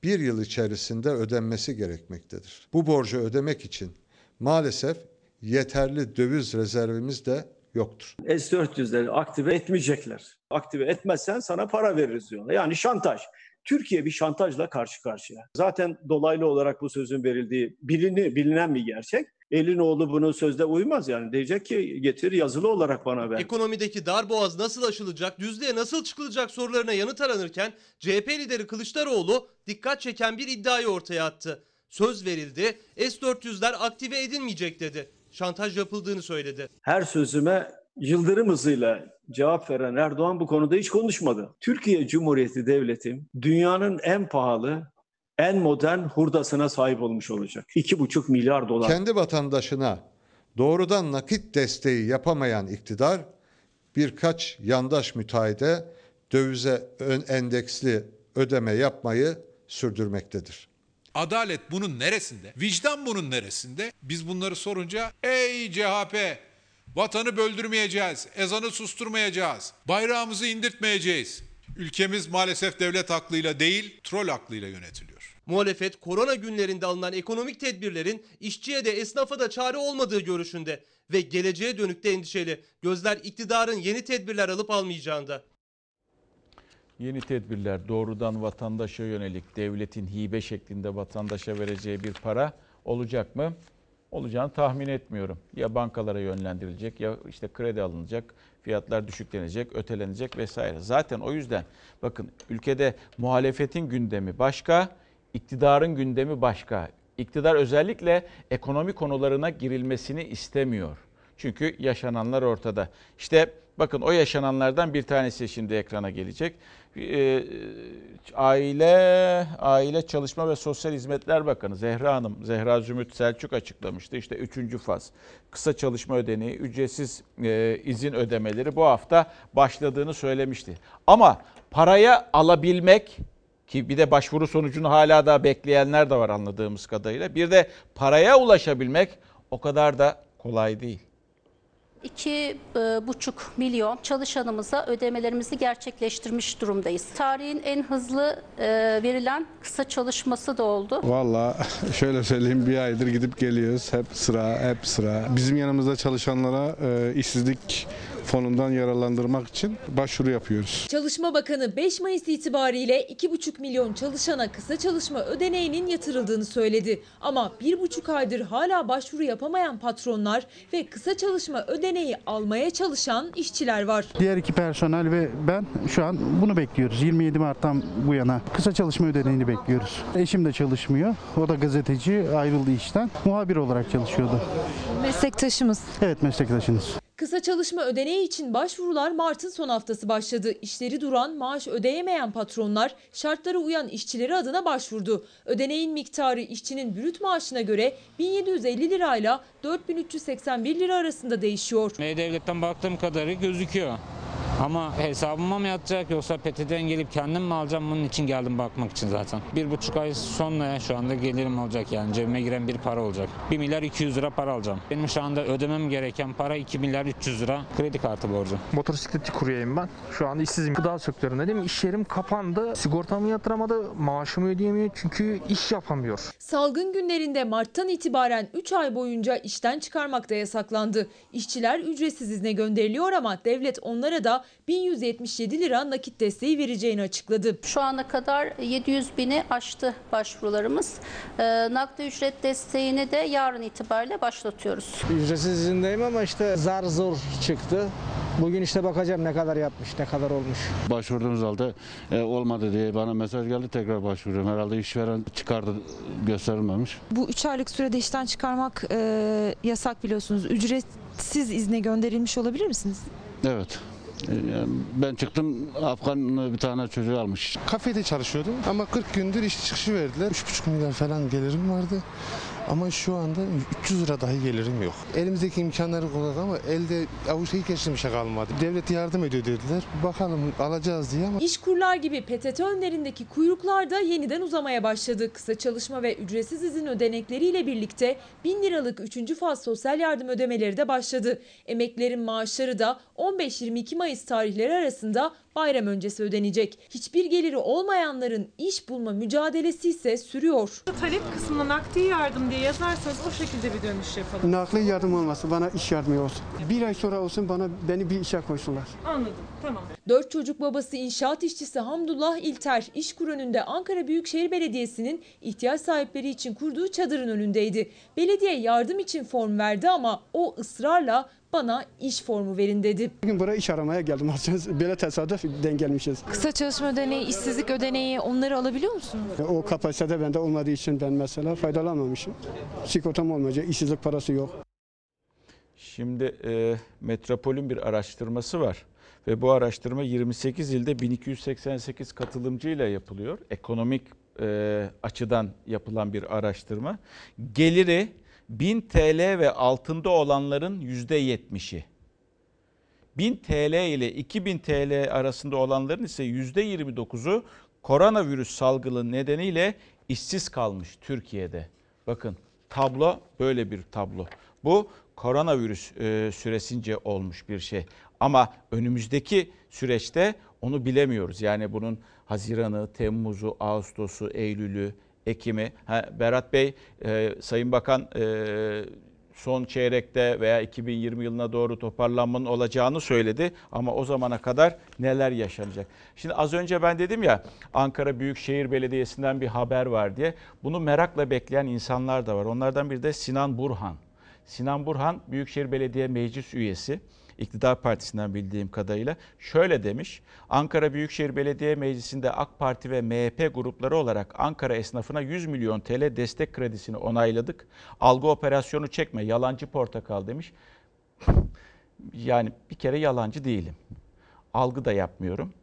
bir yıl içerisinde ödenmesi gerekmektedir. Bu borcu ödemek için maalesef yeterli döviz rezervimiz de yoktur. S-400'leri aktive etmeyecekler. Aktive etmezsen sana para veririz diyorlar. Yani şantaj. Türkiye bir şantajla karşı karşıya. Zaten dolaylı olarak bu sözün verildiği bilini, bilinen bir gerçek. Elinoğlu bunu sözde uymaz yani. Diyecek ki getir yazılı olarak bana ver. Ekonomideki darboğaz nasıl aşılacak, düzlüğe nasıl çıkılacak sorularına yanıt aranırken CHP lideri Kılıçdaroğlu dikkat çeken bir iddiayı ortaya attı. Söz verildi, S-400'ler aktive edilmeyecek dedi. Şantaj yapıldığını söyledi. Her sözüme yıldırım hızıyla cevap veren Erdoğan bu konuda hiç konuşmadı. Türkiye Cumhuriyeti Devleti dünyanın en pahalı, en modern hurdasına sahip olmuş olacak. 2,5 milyar dolar. Kendi vatandaşına doğrudan nakit desteği yapamayan iktidar birkaç yandaş müteahhide dövize ön endeksli ödeme yapmayı sürdürmektedir. Adalet bunun neresinde? Vicdan bunun neresinde? Biz bunları sorunca ey CHP vatanı böldürmeyeceğiz, ezanı susturmayacağız, bayrağımızı indirtmeyeceğiz. Ülkemiz maalesef devlet aklıyla değil, troll aklıyla yönetiliyor. Muhalefet korona günlerinde alınan ekonomik tedbirlerin işçiye de esnafa da çare olmadığı görüşünde ve geleceğe dönük de endişeli. Gözler iktidarın yeni tedbirler alıp almayacağında. Yeni tedbirler doğrudan vatandaşa yönelik devletin hibe şeklinde vatandaşa vereceği bir para olacak mı? Olacağını tahmin etmiyorum. Ya bankalara yönlendirilecek ya işte kredi alınacak, fiyatlar düşüklenecek, ötelenecek vesaire. Zaten o yüzden bakın ülkede muhalefetin gündemi başka, iktidarın gündemi başka. İktidar özellikle ekonomi konularına girilmesini istemiyor. Çünkü yaşananlar ortada. İşte bakın o yaşananlardan bir tanesi şimdi ekrana gelecek. Ee, Aile Aile Çalışma ve Sosyal Hizmetler Bakanı Zehra Hanım, Zehra Zümrüt Selçuk açıklamıştı. İşte üçüncü faz kısa çalışma ödeneği, ücretsiz e, izin ödemeleri bu hafta başladığını söylemişti. Ama paraya alabilmek ki bir de başvuru sonucunu hala daha bekleyenler de var anladığımız kadarıyla. Bir de paraya ulaşabilmek o kadar da kolay değil. 2,5 milyon çalışanımıza ödemelerimizi gerçekleştirmiş durumdayız. Tarihin en hızlı e, verilen kısa çalışması da oldu. Valla (laughs) şöyle söyleyeyim bir aydır gidip geliyoruz. Hep sıra, hep sıra. Bizim yanımızda çalışanlara e, işsizlik fonundan yararlandırmak için başvuru yapıyoruz. Çalışma Bakanı 5 Mayıs itibariyle 2,5 milyon çalışana kısa çalışma ödeneğinin yatırıldığını söyledi. Ama 1,5 aydır hala başvuru yapamayan patronlar ve kısa çalışma ödeneği almaya çalışan işçiler var. Diğer iki personel ve ben şu an bunu bekliyoruz. 27 Mart'tan bu yana kısa çalışma ödeneğini bekliyoruz. Eşim de çalışmıyor. O da gazeteci ayrıldı işten. Muhabir olarak çalışıyordu. Meslektaşımız. Evet meslektaşınız. Kısa çalışma ödeneği için başvurular Mart'ın son haftası başladı. İşleri duran, maaş ödeyemeyen patronlar şartlara uyan işçileri adına başvurdu. Ödeneğin miktarı işçinin brüt maaşına göre 1750 lirayla 4381 lira arasında değişiyor. E-Devlet'ten baktığım kadarı gözüküyor. Ama hesabıma mı yatacak yoksa PTT'den gelip kendim mi alacağım bunun için geldim bakmak için zaten. Bir buçuk ay sonra şu anda gelirim olacak yani cebime giren bir para olacak. 1 milyar 200 lira para alacağım. Benim şu anda ödemem gereken para 2 milyar 300 lira kredi kartı borcu. Motosikletçi kuryeyim ben. Şu anda işsizim. Gıda sektöründe değil mi? İş yerim kapandı. Sigortamı yatıramadı. Maaşımı ödeyemiyor çünkü iş yapamıyor. Salgın günlerinde Mart'tan itibaren 3 ay boyunca işten çıkarmak da yasaklandı. İşçiler ücretsiz izne gönderiliyor ama devlet onlara da 1177 lira nakit desteği vereceğini açıkladı. Şu ana kadar 700 bini aştı başvurularımız. Ee, nakdi ücret desteğini de yarın itibariyle başlatıyoruz. Ücretsiz izindeyim ama işte zar zor çıktı. Bugün işte bakacağım ne kadar yapmış, ne kadar olmuş. Başvurduğumuz halde e, olmadı diye bana mesaj geldi tekrar başvuruyorum. Herhalde işveren çıkardı gösterilmemiş. Bu 3 aylık sürede işten çıkarmak e, yasak biliyorsunuz. Ücretsiz izne gönderilmiş olabilir misiniz? Evet. E, Ben çıktım Afgan bir tane çocuğu almış. Kafede çalışıyordum ama 40 gündür iş çıkışı verdiler. 3,5 milyar falan gelirim vardı. Ama şu anda 300 lira dahi gelirim yok. Elimizdeki imkanları kullandık ama elde avuçta hiç şey kalmadı. Devlet yardım ediyor dediler. Bakalım alacağız diye ama İşkurlar gibi PTT önlerindeki kuyruklar da yeniden uzamaya başladı. Kısa çalışma ve ücretsiz izin ödenekleriyle birlikte 1000 liralık 3. faz sosyal yardım ödemeleri de başladı. Emeklerin maaşları da 15-22 Mayıs tarihleri arasında bayram öncesi ödenecek. Hiçbir geliri olmayanların iş bulma mücadelesi ise sürüyor. Talep kısmına nakdi yardım diye yazarsanız o şekilde bir dönüş yapalım. nakli yardım olması bana iş yardımı olsun. Bir ay sonra olsun bana beni bir işe koysunlar. Anladım. Tamam. Dört çocuk babası inşaat işçisi Hamdullah İlter, İşkur önünde Ankara Büyükşehir Belediyesi'nin ihtiyaç sahipleri için kurduğu çadırın önündeydi. Belediye yardım için form verdi ama o ısrarla bana iş formu verin dedi. Bugün buraya iş aramaya geldim aslında. Böyle tesadüf denk gelmişiz. Kısa çalışma ödeneği, işsizlik ödeneği onları alabiliyor musunuz? O kapasitede bende olmadığı için ben mesela faydalanmamışım. Sigortam olmayacak, işsizlik parası yok. Şimdi e, Metropol'ün bir araştırması var ve bu araştırma 28 ilde 1288 katılımcıyla yapılıyor. Ekonomik e, açıdan yapılan bir araştırma. Geliri 1000 TL ve altında olanların %70'i. 1000 TL ile 2000 TL arasında olanların ise %29'u koronavirüs salgını nedeniyle işsiz kalmış Türkiye'de. Bakın tablo böyle bir tablo. Bu koronavirüs e, süresince olmuş bir şey. Ama önümüzdeki süreçte onu bilemiyoruz. Yani bunun Haziran'ı, Temmuz'u, Ağustos'u, Eylül'ü, Ekim'i. Ha, Berat Bey, e, Sayın Bakan e, son çeyrekte veya 2020 yılına doğru toparlanmanın olacağını söyledi. Ama o zamana kadar neler yaşanacak? Şimdi az önce ben dedim ya Ankara Büyükşehir Belediyesi'nden bir haber var diye. Bunu merakla bekleyen insanlar da var. Onlardan biri de Sinan Burhan. Sinan Burhan Büyükşehir Belediye Meclis üyesi. İktidar Partisi'nden bildiğim kadarıyla şöyle demiş. Ankara Büyükşehir Belediye Meclisi'nde AK Parti ve MHP grupları olarak Ankara esnafına 100 milyon TL destek kredisini onayladık. Algı operasyonu çekme yalancı portakal demiş. Yani bir kere yalancı değilim. Algı da yapmıyorum.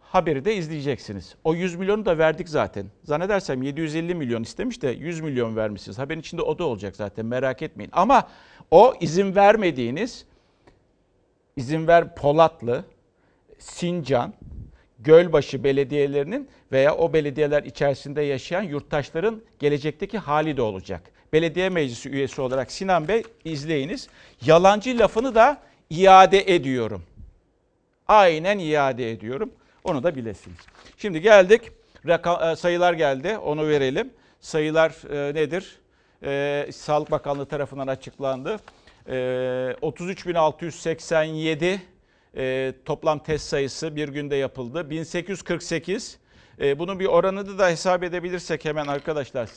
Haberi de izleyeceksiniz. O 100 milyonu da verdik zaten. Zannedersem 750 milyon istemiş de 100 milyon vermişsiniz. Haberin içinde o da olacak zaten merak etmeyin. Ama o izin vermediğiniz izin ver Polatlı, Sincan, Gölbaşı belediyelerinin veya o belediyeler içerisinde yaşayan yurttaşların gelecekteki hali de olacak. Belediye meclisi üyesi olarak Sinan Bey izleyiniz. Yalancı lafını da iade ediyorum. Aynen iade ediyorum. Onu da bilesiniz. Şimdi geldik. Raka, sayılar geldi. Onu verelim. Sayılar e, nedir? E, Sağlık Bakanlığı tarafından açıklandı. E, 33.687 e, toplam test sayısı bir günde yapıldı. 1848. E, bunun bir oranını da hesap edebilirsek hemen arkadaşlar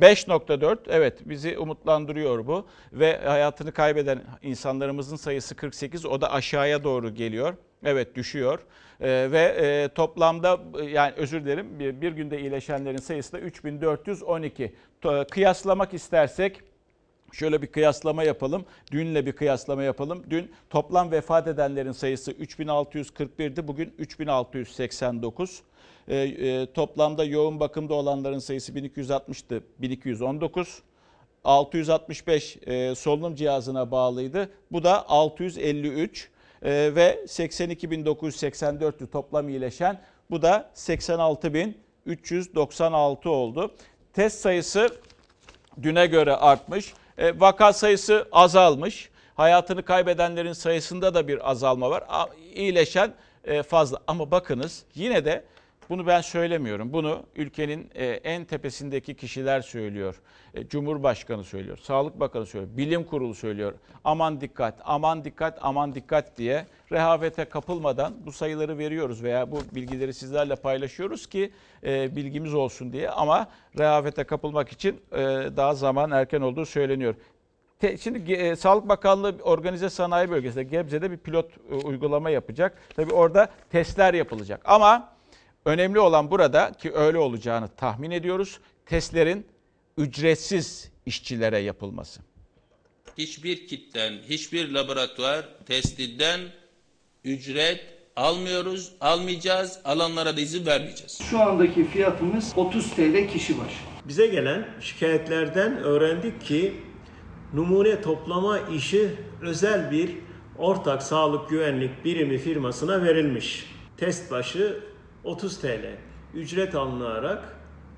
5.4 evet bizi umutlandırıyor bu ve hayatını kaybeden insanlarımızın sayısı 48 o da aşağıya doğru geliyor. Evet düşüyor Ee, ve e, toplamda yani özür dilerim bir, bir günde iyileşenlerin sayısı da 3412. To- Kıyaslamak istersek Şöyle bir kıyaslama yapalım. Dünle bir kıyaslama yapalım. Dün toplam vefat edenlerin sayısı 3641'di. Bugün 3689. Ee, e, toplamda yoğun bakımda olanların sayısı 1260'tı. 1219. 665 e, solunum cihazına bağlıydı. Bu da 653 e, ve 82.984'tü toplam iyileşen. Bu da 86.396 oldu. Test sayısı düne göre artmış. E, vaka sayısı azalmış. Hayatını kaybedenlerin sayısında da bir azalma var. İyileşen e, fazla. Ama bakınız yine de bunu ben söylemiyorum. Bunu ülkenin e, en tepesindeki kişiler söylüyor. E, Cumhurbaşkanı söylüyor. Sağlık Bakanı söylüyor. Bilim Kurulu söylüyor. Aman dikkat, aman dikkat, aman dikkat diye rehavete kapılmadan bu sayıları veriyoruz veya bu bilgileri sizlerle paylaşıyoruz ki e, bilgimiz olsun diye. Ama rehavete kapılmak için daha zaman erken olduğu söyleniyor. Şimdi Sağlık Bakanlığı Organize Sanayi Bölgesi'nde Gebze'de bir pilot uygulama yapacak. Tabii orada testler yapılacak. Ama önemli olan burada ki öyle olacağını tahmin ediyoruz. Testlerin ücretsiz işçilere yapılması. Hiçbir kitten, hiçbir laboratuvar testinden ücret almıyoruz, almayacağız, alanlara da izin vermeyeceğiz. Şu andaki fiyatımız 30 TL kişi başı. Bize gelen şikayetlerden öğrendik ki numune toplama işi özel bir ortak sağlık güvenlik birimi firmasına verilmiş. Test başı 30 TL ücret alınarak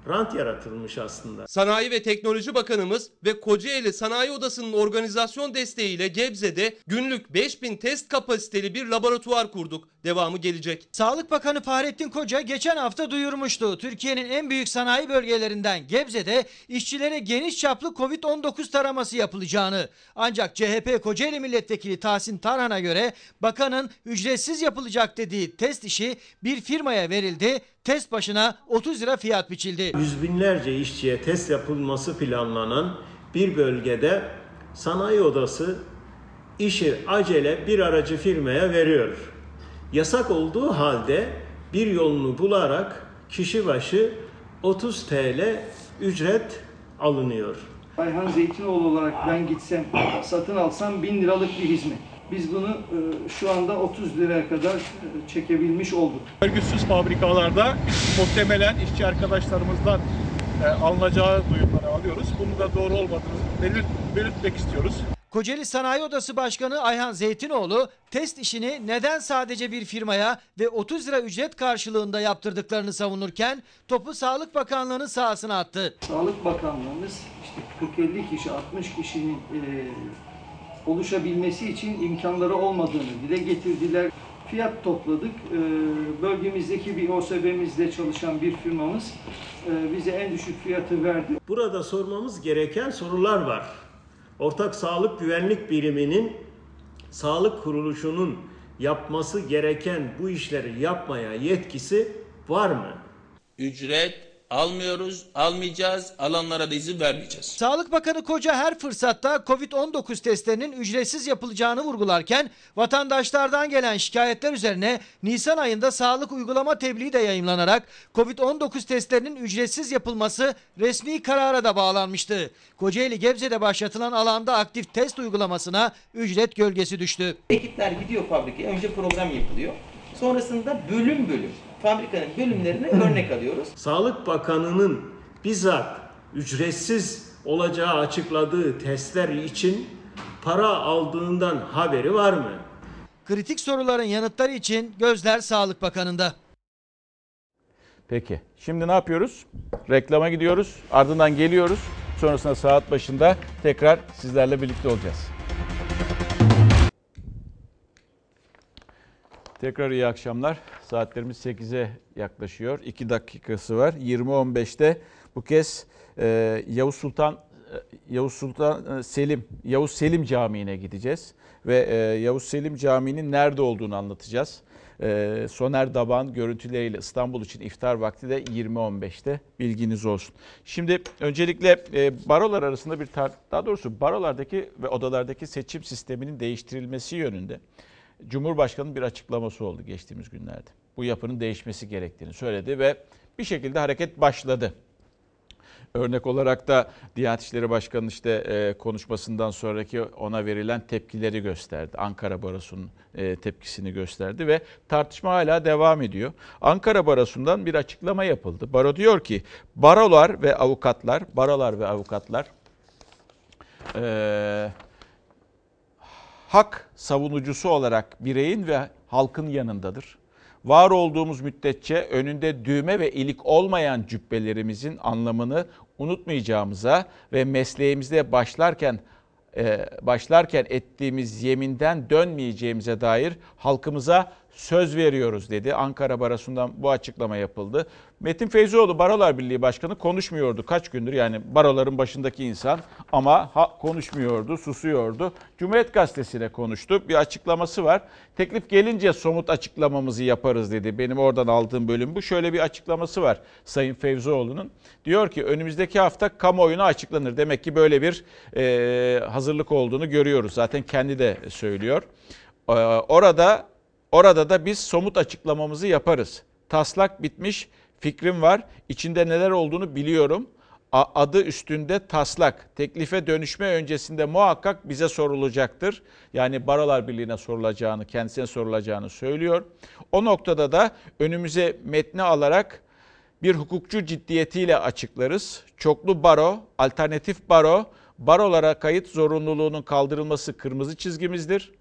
rant yaratılmış aslında. Sanayi ve Teknoloji Bakanımız ve Kocaeli Sanayi Odası'nın organizasyon desteğiyle Gebze'de günlük 5000 test kapasiteli bir laboratuvar kurduk. Devamı gelecek. Sağlık Bakanı Fahrettin Koca geçen hafta duyurmuştu. Türkiye'nin en büyük sanayi bölgelerinden Gebze'de işçilere geniş çaplı Covid-19 taraması yapılacağını. Ancak CHP Kocaeli Milletvekili Tahsin Tarhan'a göre bakanın ücretsiz yapılacak dediği test işi bir firmaya verildi. Test başına 30 lira fiyat biçildi. Yüz binlerce işçiye test yapılması planlanan bir bölgede sanayi odası işi acele bir aracı firmaya veriyor. Yasak olduğu halde bir yolunu bularak kişi başı 30 TL ücret alınıyor. Ayhan Zeytinoğlu olarak ben gitsem satın alsam 1000 liralık bir hizmet. Biz bunu e, şu anda 30 liraya kadar e, çekebilmiş olduk. Örgütsüz fabrikalarda muhtemelen işçi arkadaşlarımızdan e, alınacağı duyumları alıyoruz. Bunu da doğru olmadığını belirt, belirtmek istiyoruz. Kocaeli Sanayi Odası Başkanı Ayhan Zeytinoğlu test işini neden sadece bir firmaya ve 30 lira ücret karşılığında yaptırdıklarını savunurken topu Sağlık Bakanlığı'nın sahasına attı. Sağlık Bakanlığımız işte 40-50 kişi, 60 kişinin e, oluşabilmesi için imkanları olmadığını dile getirdiler. Fiyat topladık. E, bölgemizdeki bir OSB'mizde çalışan bir firmamız e, bize en düşük fiyatı verdi. Burada sormamız gereken sorular var. Ortak Sağlık Güvenlik Biriminin sağlık kuruluşunun yapması gereken bu işleri yapmaya yetkisi var mı? Ücret almıyoruz, almayacağız, alanlara da izin vermeyeceğiz. Sağlık Bakanı Koca her fırsatta Covid-19 testlerinin ücretsiz yapılacağını vurgularken vatandaşlardan gelen şikayetler üzerine Nisan ayında sağlık uygulama tebliği de yayımlanarak Covid-19 testlerinin ücretsiz yapılması resmi karara da bağlanmıştı. Kocaeli Gebze'de başlatılan alanda aktif test uygulamasına ücret gölgesi düştü. Ekipler gidiyor fabrikaya. Önce program yapılıyor. Sonrasında bölüm bölüm fabrikanın bölümlerine örnek alıyoruz. Sağlık Bakanı'nın bizzat ücretsiz olacağı açıkladığı testler için para aldığından haberi var mı? Kritik soruların yanıtları için gözler Sağlık Bakanı'nda. Peki şimdi ne yapıyoruz? Reklama gidiyoruz ardından geliyoruz. Sonrasında saat başında tekrar sizlerle birlikte olacağız. Tekrar iyi akşamlar. Saatlerimiz 8'e yaklaşıyor. 2 dakikası var. 20.15'te bu kez e, Yavuz Sultan Yavuz Sultan e, Selim, Yavuz Selim Camii'ne gideceğiz. Ve e, Yavuz Selim Camii'nin nerede olduğunu anlatacağız. E, Soner Daban görüntüleriyle İstanbul için iftar vakti de 20.15'te bilginiz olsun. Şimdi öncelikle e, barolar arasında bir tar daha doğrusu barolardaki ve odalardaki seçim sisteminin değiştirilmesi yönünde Cumhurbaşkanı'nın bir açıklaması oldu geçtiğimiz günlerde. Bu yapının değişmesi gerektiğini söyledi ve bir şekilde hareket başladı. Örnek olarak da Diyanet İşleri Başkanı işte e, konuşmasından sonraki ona verilen tepkileri gösterdi. Ankara Barosu'nun e, tepkisini gösterdi ve tartışma hala devam ediyor. Ankara Barosu'ndan bir açıklama yapıldı. Baro diyor ki barolar ve avukatlar, barolar ve avukatlar e, hak savunucusu olarak bireyin ve halkın yanındadır. Var olduğumuz müddetçe önünde düğme ve ilik olmayan cübbelerimizin anlamını unutmayacağımıza ve mesleğimizde başlarken e, başlarken ettiğimiz yeminden dönmeyeceğimize dair halkımıza söz veriyoruz dedi. Ankara Barosu'ndan bu açıklama yapıldı. Metin Feyzoğlu Barolar Birliği Başkanı konuşmuyordu kaç gündür yani baroların başındaki insan ama ha, konuşmuyordu, susuyordu. Cumhuriyet Gazetesi'ne konuştu. Bir açıklaması var. Teklif gelince somut açıklamamızı yaparız dedi. Benim oradan aldığım bölüm bu. Şöyle bir açıklaması var Sayın Fevzioğlu'nun. Diyor ki önümüzdeki hafta kamuoyuna açıklanır. Demek ki böyle bir e, hazırlık olduğunu görüyoruz. Zaten kendi de söylüyor. E, orada Orada da biz somut açıklamamızı yaparız. Taslak bitmiş, fikrim var. İçinde neler olduğunu biliyorum. Adı üstünde taslak. Teklife dönüşme öncesinde muhakkak bize sorulacaktır. Yani Barolar Birliği'ne sorulacağını, kendisine sorulacağını söylüyor. O noktada da önümüze metni alarak bir hukukçu ciddiyetiyle açıklarız. Çoklu baro, alternatif baro, barolara kayıt zorunluluğunun kaldırılması kırmızı çizgimizdir.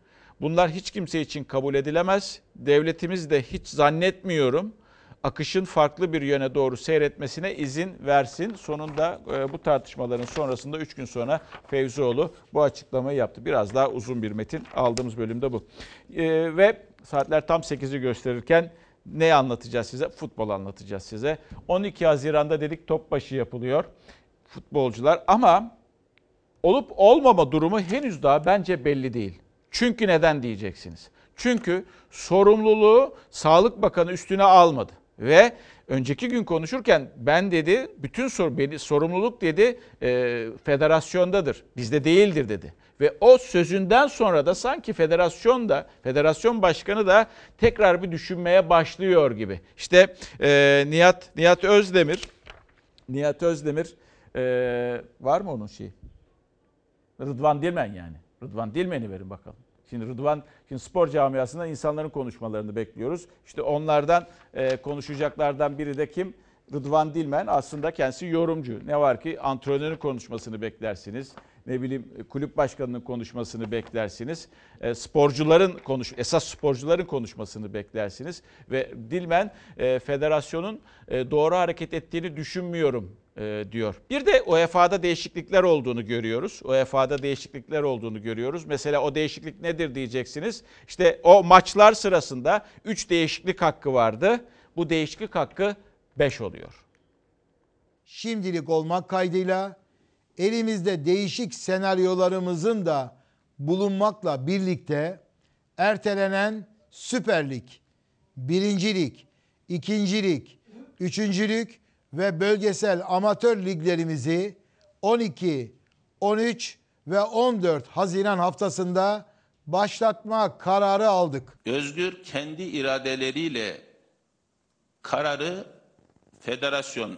Bunlar hiç kimse için kabul edilemez. Devletimiz de hiç zannetmiyorum akışın farklı bir yöne doğru seyretmesine izin versin. Sonunda e, bu tartışmaların sonrasında 3 gün sonra Fevzioğlu bu açıklamayı yaptı. Biraz daha uzun bir metin aldığımız bölümde bu. E, ve saatler tam 8'i gösterirken ne anlatacağız size? Futbol anlatacağız size. 12 Haziran'da dedik top başı yapılıyor futbolcular ama olup olmama durumu henüz daha bence belli değil. Çünkü neden diyeceksiniz? Çünkü sorumluluğu Sağlık Bakanı üstüne almadı. Ve önceki gün konuşurken ben dedi bütün sor, beni, sorumluluk dedi e, federasyondadır. Bizde değildir dedi. Ve o sözünden sonra da sanki federasyon da federasyon başkanı da tekrar bir düşünmeye başlıyor gibi. İşte e, Nihat Nihat Özdemir Nihat Özdemir e, var mı onun şeyi? Rıdvan Dilmen yani. Rıdvan Dilmen'i verin bakalım. Şimdi Rıdvan, şimdi spor camiasında insanların konuşmalarını bekliyoruz. İşte onlardan e, konuşacaklardan biri de kim? Rıdvan Dilmen aslında kendisi yorumcu. Ne var ki antrenörün konuşmasını beklersiniz. Ne bileyim kulüp başkanının konuşmasını beklersiniz. E, sporcuların konuş esas sporcuların konuşmasını beklersiniz ve Dilmen e, federasyonun e, doğru hareket ettiğini düşünmüyorum e, diyor. Bir de UEFA'da değişiklikler olduğunu görüyoruz. UEFA'da değişiklikler olduğunu görüyoruz. Mesela o değişiklik nedir diyeceksiniz. İşte o maçlar sırasında 3 değişiklik hakkı vardı. Bu değişiklik hakkı 5 oluyor. Şimdilik olmak kaydıyla elimizde değişik senaryolarımızın da bulunmakla birlikte ertelenen Süper Lig, Birincilik, İkincilik, Üçüncülük ve bölgesel amatör liglerimizi 12, 13 ve 14 Haziran haftasında başlatma kararı aldık. Özgür kendi iradeleriyle kararı federasyon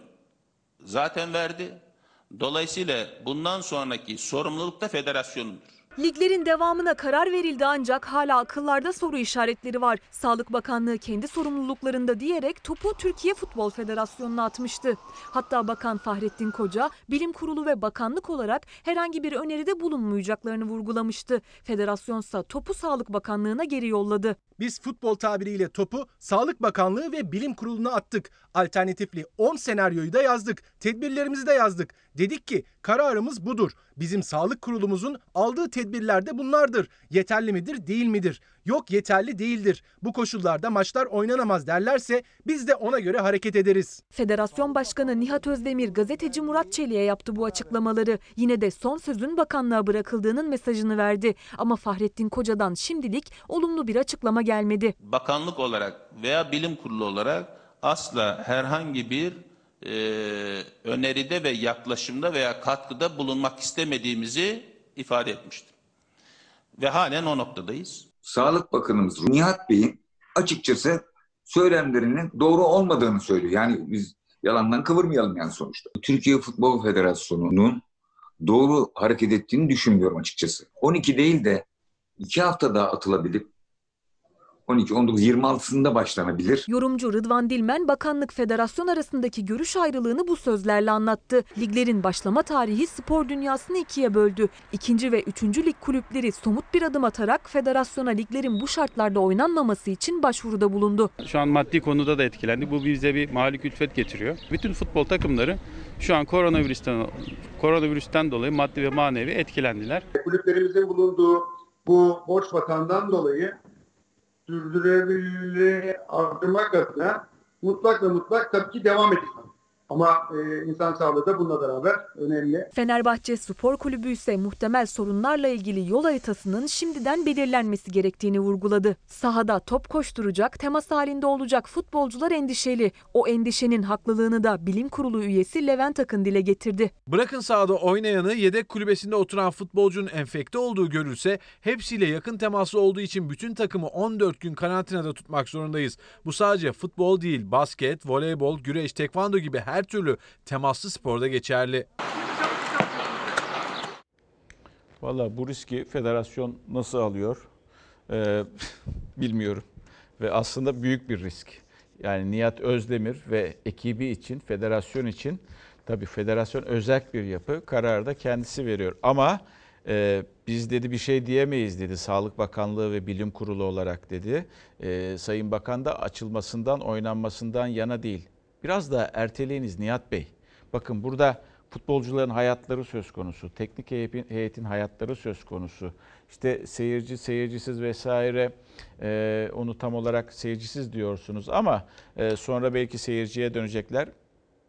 zaten verdi. Dolayısıyla bundan sonraki sorumluluk da federasyonundur. Liglerin devamına karar verildi ancak hala akıllarda soru işaretleri var. Sağlık Bakanlığı kendi sorumluluklarında diyerek topu Türkiye Futbol Federasyonu'na atmıştı. Hatta Bakan Fahrettin Koca bilim kurulu ve bakanlık olarak herhangi bir öneride bulunmayacaklarını vurgulamıştı. Federasyonsa topu Sağlık Bakanlığı'na geri yolladı. Biz futbol tabiriyle topu Sağlık Bakanlığı ve Bilim Kurulu'na attık. Alternatifli 10 senaryoyu da yazdık. Tedbirlerimizi de yazdık. Dedik ki kararımız budur. Bizim sağlık kurulumuzun aldığı tedbir tedbirler de bunlardır. Yeterli midir, değil midir? Yok yeterli değildir. Bu koşullarda maçlar oynanamaz derlerse biz de ona göre hareket ederiz. Federasyon Başkanı Nihat Özdemir gazeteci Murat Çelik'e yaptı bu açıklamaları. Yine de son sözün bakanlığa bırakıldığının mesajını verdi. Ama Fahrettin Koca'dan şimdilik olumlu bir açıklama gelmedi. Bakanlık olarak veya bilim kurulu olarak asla herhangi bir e, öneride ve yaklaşımda veya katkıda bulunmak istemediğimizi ifade etmiştim. Ve halen o noktadayız. Sağlık Bakanımız Nihat Bey'in açıkçası söylemlerinin doğru olmadığını söylüyor. Yani biz yalandan kıvırmayalım yani sonuçta. Türkiye Futbol Federasyonu'nun doğru hareket ettiğini düşünmüyorum açıkçası. 12 değil de 2 hafta daha atılabilip 12, 19, 26'sında başlanabilir. Yorumcu Rıdvan Dilmen bakanlık federasyon arasındaki görüş ayrılığını bu sözlerle anlattı. Liglerin başlama tarihi spor dünyasını ikiye böldü. İkinci ve üçüncü lig kulüpleri somut bir adım atarak federasyona liglerin bu şartlarda oynanmaması için başvuruda bulundu. Şu an maddi konuda da etkilendik. Bu bize bir mali külfet getiriyor. Bütün futbol takımları şu an koronavirüsten koronavirüsten dolayı maddi ve manevi etkilendiler. Kulüplerimizin bulunduğu bu borç batağından dolayı sürdürülebilirliği artırmak adına mutlak ve mutlak tabii ki devam edilmeli. Ama e, insan sağlığı da bununla beraber önemli. Fenerbahçe Spor Kulübü ise muhtemel sorunlarla ilgili yol haritasının şimdiden belirlenmesi gerektiğini vurguladı. Sahada top koşturacak, temas halinde olacak futbolcular endişeli. O endişenin haklılığını da bilim kurulu üyesi Levent Akın dile getirdi. Bırakın sahada oynayanı yedek kulübesinde oturan futbolcunun enfekte olduğu görülse hepsiyle yakın teması olduğu için bütün takımı 14 gün karantinada tutmak zorundayız. Bu sadece futbol değil, basket, voleybol, güreş, tekvando gibi her türlü temaslı sporda geçerli. Valla bu riski federasyon nasıl alıyor ee, (laughs) bilmiyorum. Ve aslında büyük bir risk. Yani Nihat Özdemir ve ekibi için, federasyon için tabii federasyon özel bir yapı kararı da kendisi veriyor. Ama e, biz dedi bir şey diyemeyiz dedi Sağlık Bakanlığı ve Bilim Kurulu olarak dedi. E, Sayın Bakan da açılmasından, oynanmasından yana değil. Biraz da erteleyiniz Nihat Bey. Bakın burada futbolcuların hayatları söz konusu, teknik heyetin hayatları söz konusu. İşte seyirci, seyircisiz vesaire e, onu tam olarak seyircisiz diyorsunuz ama e, sonra belki seyirciye dönecekler.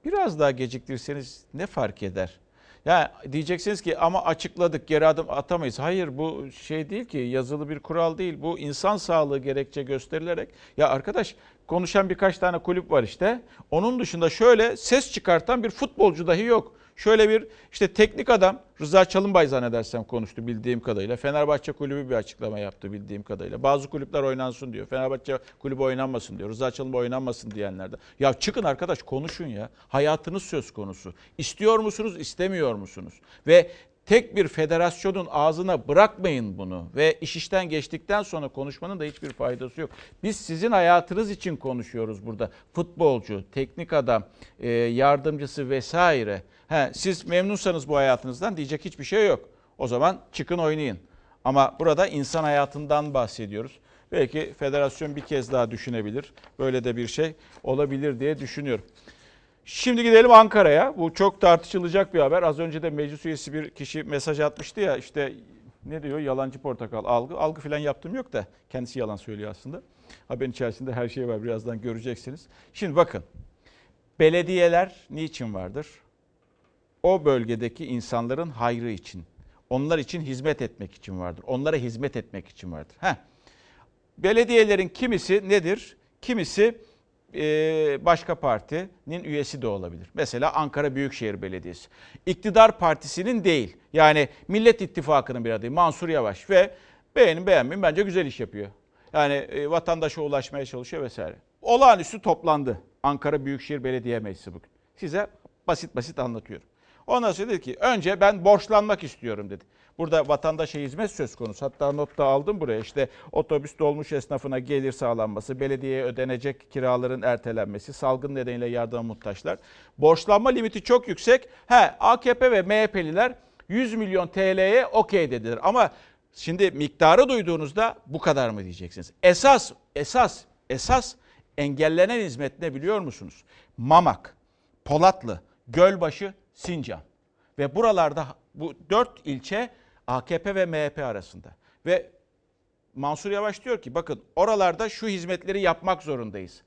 Biraz daha geciktirseniz ne fark eder? Ya diyeceksiniz ki ama açıkladık geri adım atamayız. Hayır bu şey değil ki yazılı bir kural değil. Bu insan sağlığı gerekçe gösterilerek. Ya arkadaş konuşan birkaç tane kulüp var işte. Onun dışında şöyle ses çıkartan bir futbolcu dahi yok. Şöyle bir işte teknik adam Rıza Çalınbay zannedersem konuştu bildiğim kadarıyla. Fenerbahçe kulübü bir açıklama yaptı bildiğim kadarıyla. Bazı kulüpler oynansın diyor. Fenerbahçe kulübü oynanmasın diyor. Rıza Çalınbay oynanmasın diyenler de. Ya çıkın arkadaş konuşun ya. Hayatınız söz konusu. İstiyor musunuz, istemiyor musunuz? Ve tek bir federasyonun ağzına bırakmayın bunu ve iş işten geçtikten sonra konuşmanın da hiçbir faydası yok. Biz sizin hayatınız için konuşuyoruz burada. Futbolcu, teknik adam, e, yardımcısı vesaire. He, siz memnunsanız bu hayatınızdan diyecek hiçbir şey yok. O zaman çıkın oynayın. Ama burada insan hayatından bahsediyoruz. Belki federasyon bir kez daha düşünebilir. Böyle de bir şey olabilir diye düşünüyorum. Şimdi gidelim Ankara'ya. Bu çok tartışılacak bir haber. Az önce de meclis üyesi bir kişi mesaj atmıştı ya işte ne diyor yalancı portakal algı. Algı falan yaptım yok da kendisi yalan söylüyor aslında. Haberin içerisinde her şey var birazdan göreceksiniz. Şimdi bakın belediyeler niçin vardır? O bölgedeki insanların hayrı için. Onlar için hizmet etmek için vardır. Onlara hizmet etmek için vardır. Heh. Belediyelerin kimisi nedir? Kimisi başka partinin üyesi de olabilir. Mesela Ankara Büyükşehir Belediyesi. İktidar partisinin değil. Yani Millet İttifakı'nın bir adayı Mansur Yavaş ve beğenin beğenmeyin bence güzel iş yapıyor. Yani vatandaşa ulaşmaya çalışıyor vesaire. Olağanüstü toplandı Ankara Büyükşehir Belediye Meclisi bugün. Size basit basit anlatıyorum. Ondan sonra dedi ki önce ben borçlanmak istiyorum dedi. Burada vatandaşa hizmet söz konusu. Hatta not da aldım buraya. İşte otobüs dolmuş esnafına gelir sağlanması, belediyeye ödenecek kiraların ertelenmesi, salgın nedeniyle yardıma muhtaçlar. Borçlanma limiti çok yüksek. He AKP ve MHP'liler 100 milyon TL'ye okey dediler. Ama şimdi miktarı duyduğunuzda bu kadar mı diyeceksiniz? Esas, esas, esas engellenen hizmet ne biliyor musunuz? Mamak, Polatlı, Gölbaşı, Sincan. Ve buralarda bu dört ilçe AKP ve MHP arasında. Ve Mansur Yavaş diyor ki bakın oralarda şu hizmetleri yapmak zorundayız.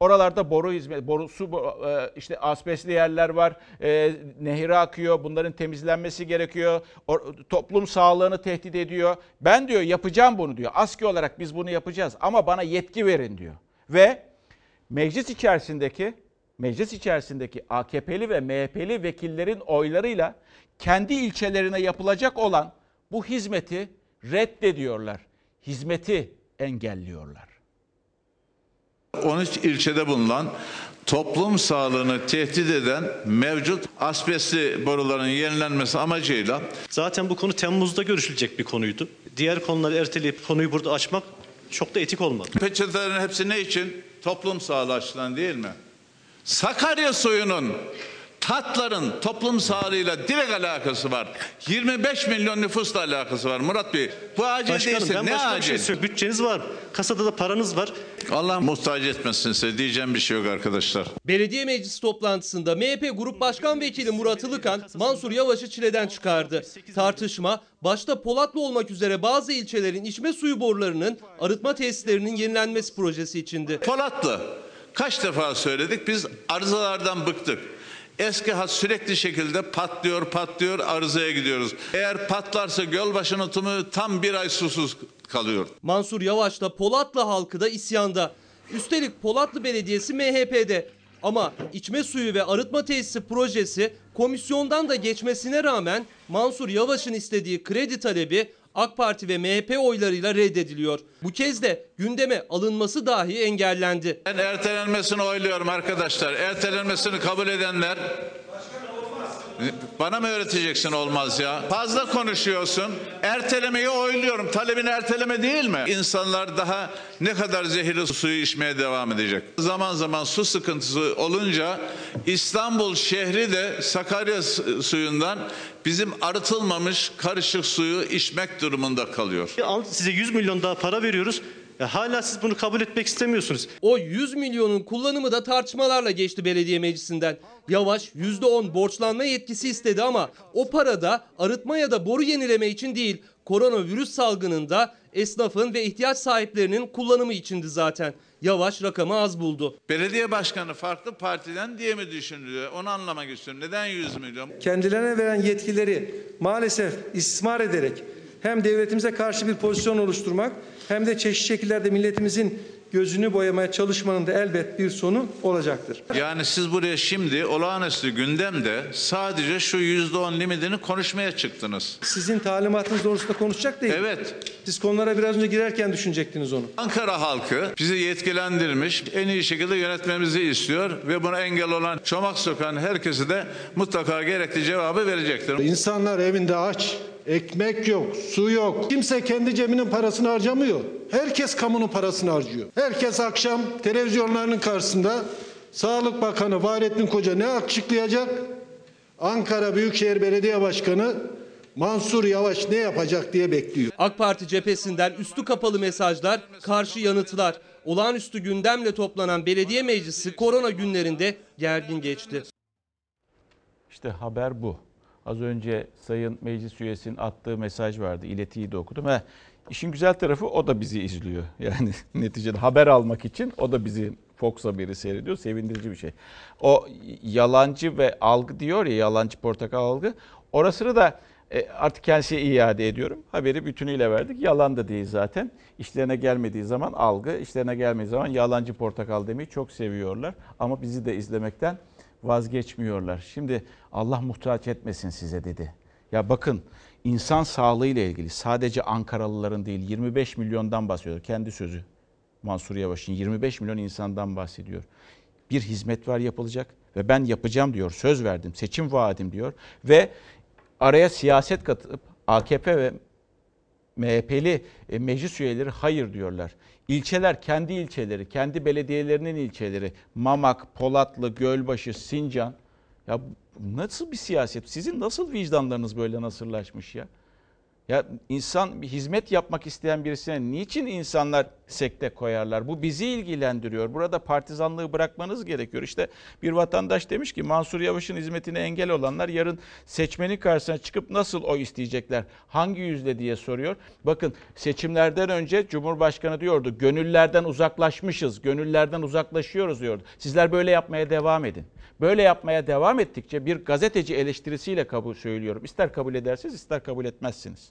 Oralarda boru hizmet, boru su e, işte asbestli yerler var, e, nehire akıyor, bunların temizlenmesi gerekiyor. O- toplum sağlığını tehdit ediyor. Ben diyor yapacağım bunu diyor. ASKİ olarak biz bunu yapacağız ama bana yetki verin diyor. Ve meclis içerisindeki meclis içerisindeki AKP'li ve MHP'li vekillerin oylarıyla kendi ilçelerine yapılacak olan bu hizmeti reddediyorlar. Hizmeti engelliyorlar. 13 ilçede bulunan toplum sağlığını tehdit eden mevcut asbestli boruların yenilenmesi amacıyla Zaten bu konu Temmuz'da görüşülecek bir konuydu. Diğer konuları erteleyip konuyu burada açmak çok da etik olmadı. peçetelerin hepsi ne için? Toplum sağlığı açısından değil mi? Sakarya suyunun tatların toplum sağlığıyla direkt alakası var. 25 milyon nüfusla alakası var Murat Bey. Bu acil Başkanım değilse ben ne başka bir acil? şey. Bütçeniz var. Kasada da paranız var. Allah muhtaç etmesin size diyeceğim bir şey yok arkadaşlar. Belediye meclisi toplantısında MHP Grup Başkan Vekili Murat Ilıkan Mansur Yavaş'ı çileden çıkardı. Tartışma başta Polatlı olmak üzere bazı ilçelerin içme suyu borularının arıtma tesislerinin yenilenmesi projesi içindi. Polatlı. Kaç defa söyledik biz arızalardan bıktık. Eski hat sürekli şekilde patlıyor patlıyor arızaya gidiyoruz. Eğer patlarsa Gölbaşı tumu tam bir ay susuz kalıyor. Mansur Yavaş da Polatlı halkı da isyanda. Üstelik Polatlı Belediyesi MHP'de. Ama içme suyu ve arıtma tesisi projesi komisyondan da geçmesine rağmen Mansur Yavaş'ın istediği kredi talebi AK Parti ve MHP oylarıyla reddediliyor. Bu kez de gündeme alınması dahi engellendi. Ben ertelenmesini oyluyorum arkadaşlar. Ertelenmesini kabul edenler bana mı öğreteceksin olmaz ya? Fazla konuşuyorsun. Ertelemeyi oyluyorum. Talebin erteleme değil mi? İnsanlar daha ne kadar zehirli suyu içmeye devam edecek. Zaman zaman su sıkıntısı olunca İstanbul şehri de Sakarya su- suyundan bizim arıtılmamış karışık suyu içmek durumunda kalıyor. Al size 100 milyon daha para veriyoruz. Ya hala siz bunu kabul etmek istemiyorsunuz. O 100 milyonun kullanımı da tartışmalarla geçti belediye meclisinden. Yavaş %10 borçlanma yetkisi istedi ama o para da arıtma ya da boru yenileme için değil, koronavirüs salgınında esnafın ve ihtiyaç sahiplerinin kullanımı içindi zaten. Yavaş rakamı az buldu. Belediye başkanı farklı partiden diye mi düşünülüyor? Onu anlamak istiyorum. Neden 100 milyon? kendilerine veren yetkileri maalesef istismar ederek hem devletimize karşı bir pozisyon oluşturmak hem de çeşitli şekillerde milletimizin gözünü boyamaya çalışmanın da elbet bir sonu olacaktır. Yani siz buraya şimdi olağanüstü gündemde sadece şu %10 limitini konuşmaya çıktınız. Sizin talimatınız doğrultusunda konuşacak değil. Evet. Siz konulara biraz önce girerken düşünecektiniz onu. Ankara halkı bizi yetkilendirmiş, en iyi şekilde yönetmemizi istiyor ve buna engel olan çomak sokan herkese de mutlaka gerekli cevabı verecektir. İnsanlar evinde aç, ekmek yok, su yok. Kimse kendi cebinin parasını harcamıyor. Herkes kamunun parasını harcıyor. Herkes akşam televizyonlarının karşısında Sağlık Bakanı Fahrettin Koca ne açıklayacak? Ankara Büyükşehir Belediye Başkanı Mansur Yavaş ne yapacak diye bekliyor. AK Parti cephesinden üstü kapalı mesajlar, karşı yanıtlar. Olağanüstü gündemle toplanan belediye meclisi korona günlerinde gergin geçti. İşte haber bu. Az önce Sayın Meclis Üyesi'nin attığı mesaj vardı. İletiyi de okudum. He, işin güzel tarafı o da bizi izliyor. (laughs) Yani neticede haber almak için o da bizi Fox haberi seyrediyor. Sevindirici bir şey. O yalancı ve algı diyor ya yalancı portakal algı. Orasını da e, artık kendisine iade ediyorum. Haberi bütünüyle verdik. Yalan da değil zaten. İşlerine gelmediği zaman algı, işlerine gelmediği zaman yalancı portakal demeyi çok seviyorlar. Ama bizi de izlemekten vazgeçmiyorlar. Şimdi Allah muhtaç etmesin size dedi. Ya bakın insan sağlığı ile ilgili sadece Ankaralıların değil 25 milyondan bahsediyor. Kendi sözü Mansur Yavaş'ın 25 milyon insandan bahsediyor. Bir hizmet var yapılacak ve ben yapacağım diyor. Söz verdim, seçim vaadim diyor ve araya siyaset katıp AKP ve MHP'li e, meclis üyeleri hayır diyorlar. İlçeler kendi ilçeleri, kendi belediyelerinin ilçeleri, Mamak, Polatlı, Gölbaşı, Sincan. Ya nasıl bir siyaset? Sizin nasıl vicdanlarınız böyle nasırlaşmış ya? Ya insan bir hizmet yapmak isteyen birisine niçin insanlar sekte koyarlar? Bu bizi ilgilendiriyor. Burada partizanlığı bırakmanız gerekiyor. İşte bir vatandaş demiş ki Mansur Yavaş'ın hizmetine engel olanlar yarın seçmenin karşısına çıkıp nasıl o isteyecekler? Hangi yüzle diye soruyor. Bakın seçimlerden önce Cumhurbaşkanı diyordu gönüllerden uzaklaşmışız, gönüllerden uzaklaşıyoruz diyordu. Sizler böyle yapmaya devam edin. Böyle yapmaya devam ettikçe bir gazeteci eleştirisiyle kabul söylüyorum. İster kabul edersiniz ister kabul etmezsiniz.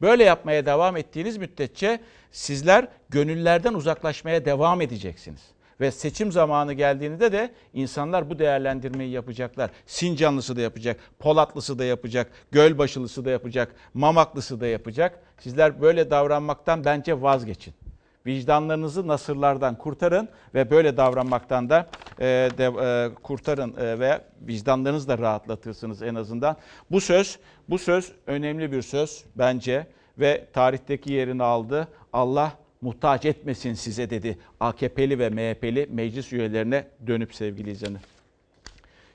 Böyle yapmaya devam ettiğiniz müddetçe sizler gönüllerden uzaklaşmaya devam edeceksiniz. Ve seçim zamanı geldiğinde de insanlar bu değerlendirmeyi yapacaklar. Sincanlısı da yapacak, Polatlısı da yapacak, Gölbaşılısı da yapacak, Mamaklısı da yapacak. Sizler böyle davranmaktan bence vazgeçin. Vicdanlarınızı nasırlardan kurtarın ve böyle davranmaktan da e, de, e, kurtarın e, ve vicdanlarınızı da rahatlatırsınız en azından. Bu söz, bu söz önemli bir söz bence ve tarihteki yerini aldı. Allah muhtaç etmesin size dedi AKP'li ve MHP'li meclis üyelerine dönüp sevgili izleyenler.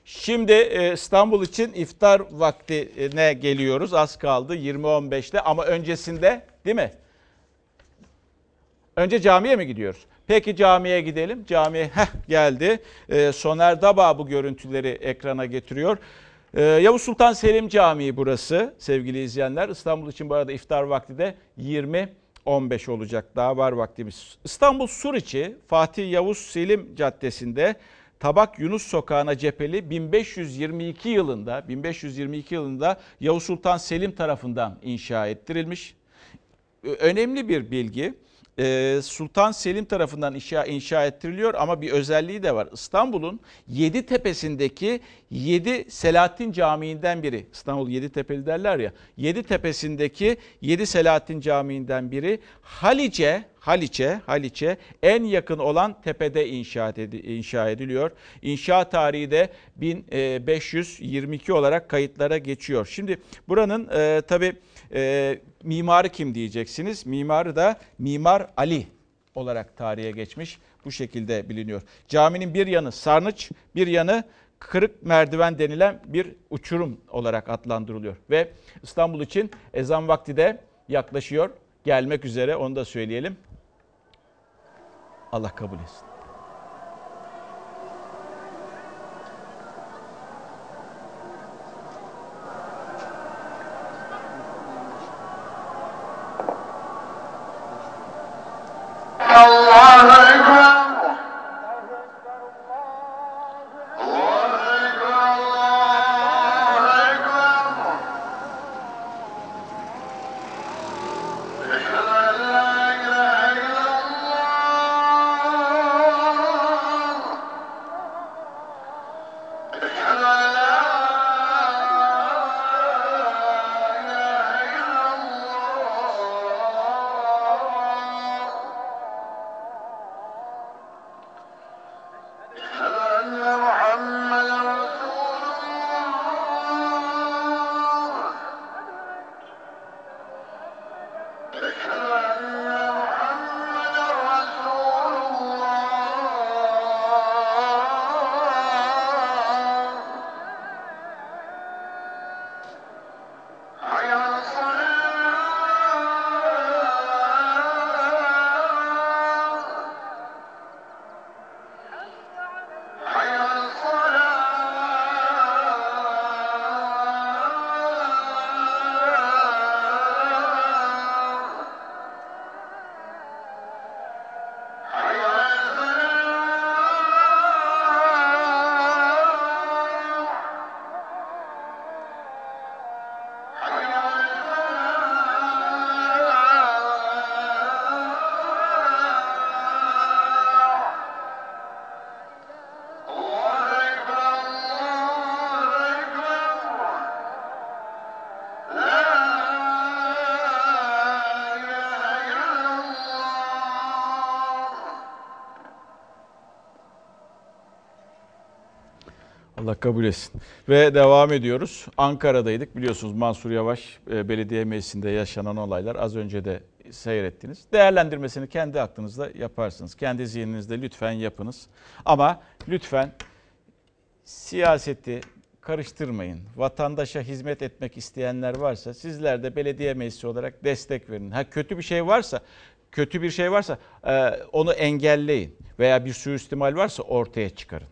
Şimdi e, İstanbul için iftar vaktine geliyoruz. Az kaldı 20.15'te ama öncesinde değil mi? Önce camiye mi gidiyoruz? Peki camiye gidelim. Camiye heh, geldi. Ee, Soner Daba bu görüntüleri ekrana getiriyor. Ee, Yavuz Sultan Selim Camii burası sevgili izleyenler. İstanbul için bu arada iftar vakti de 20.15 olacak. Daha var vaktimiz. İstanbul Suriçi Fatih Yavuz Selim Caddesi'nde Tabak Yunus Sokağı'na cepheli 1522 yılında 1522 yılında Yavuz Sultan Selim tarafından inşa ettirilmiş. Önemli bir bilgi. Ee, Sultan Selim tarafından inşa, inşa ettiriliyor ama bir özelliği de var. İstanbul'un yedi tepesindeki yedi Selahattin Camii'nden biri. İstanbul yedi tepeli derler ya. Yedi tepesindeki yedi Selahattin Camii'nden biri Halice, Haliç'e, Haliç'e en yakın olan tepede inşa, edi, inşa ediliyor. İnşa tarihi de 1522 olarak kayıtlara geçiyor. Şimdi buranın e, tabii e, mimarı kim diyeceksiniz? Mimarı da Mimar Ali olarak tarihe geçmiş. Bu şekilde biliniyor. Caminin bir yanı sarnıç, bir yanı kırık merdiven denilen bir uçurum olarak adlandırılıyor. Ve İstanbul için ezan vakti de yaklaşıyor. Gelmek üzere onu da söyleyelim. Allah kabul etsin. Kabul etsin. Ve devam ediyoruz. Ankara'daydık. Biliyorsunuz Mansur Yavaş e, belediye meclisinde yaşanan olaylar az önce de seyrettiniz. Değerlendirmesini kendi aklınızda yaparsınız. Kendi zihninizde lütfen yapınız. Ama lütfen siyaseti karıştırmayın. Vatandaşa hizmet etmek isteyenler varsa sizler de belediye meclisi olarak destek verin. Ha kötü bir şey varsa kötü bir şey varsa e, onu engelleyin veya bir suistimal varsa ortaya çıkarın.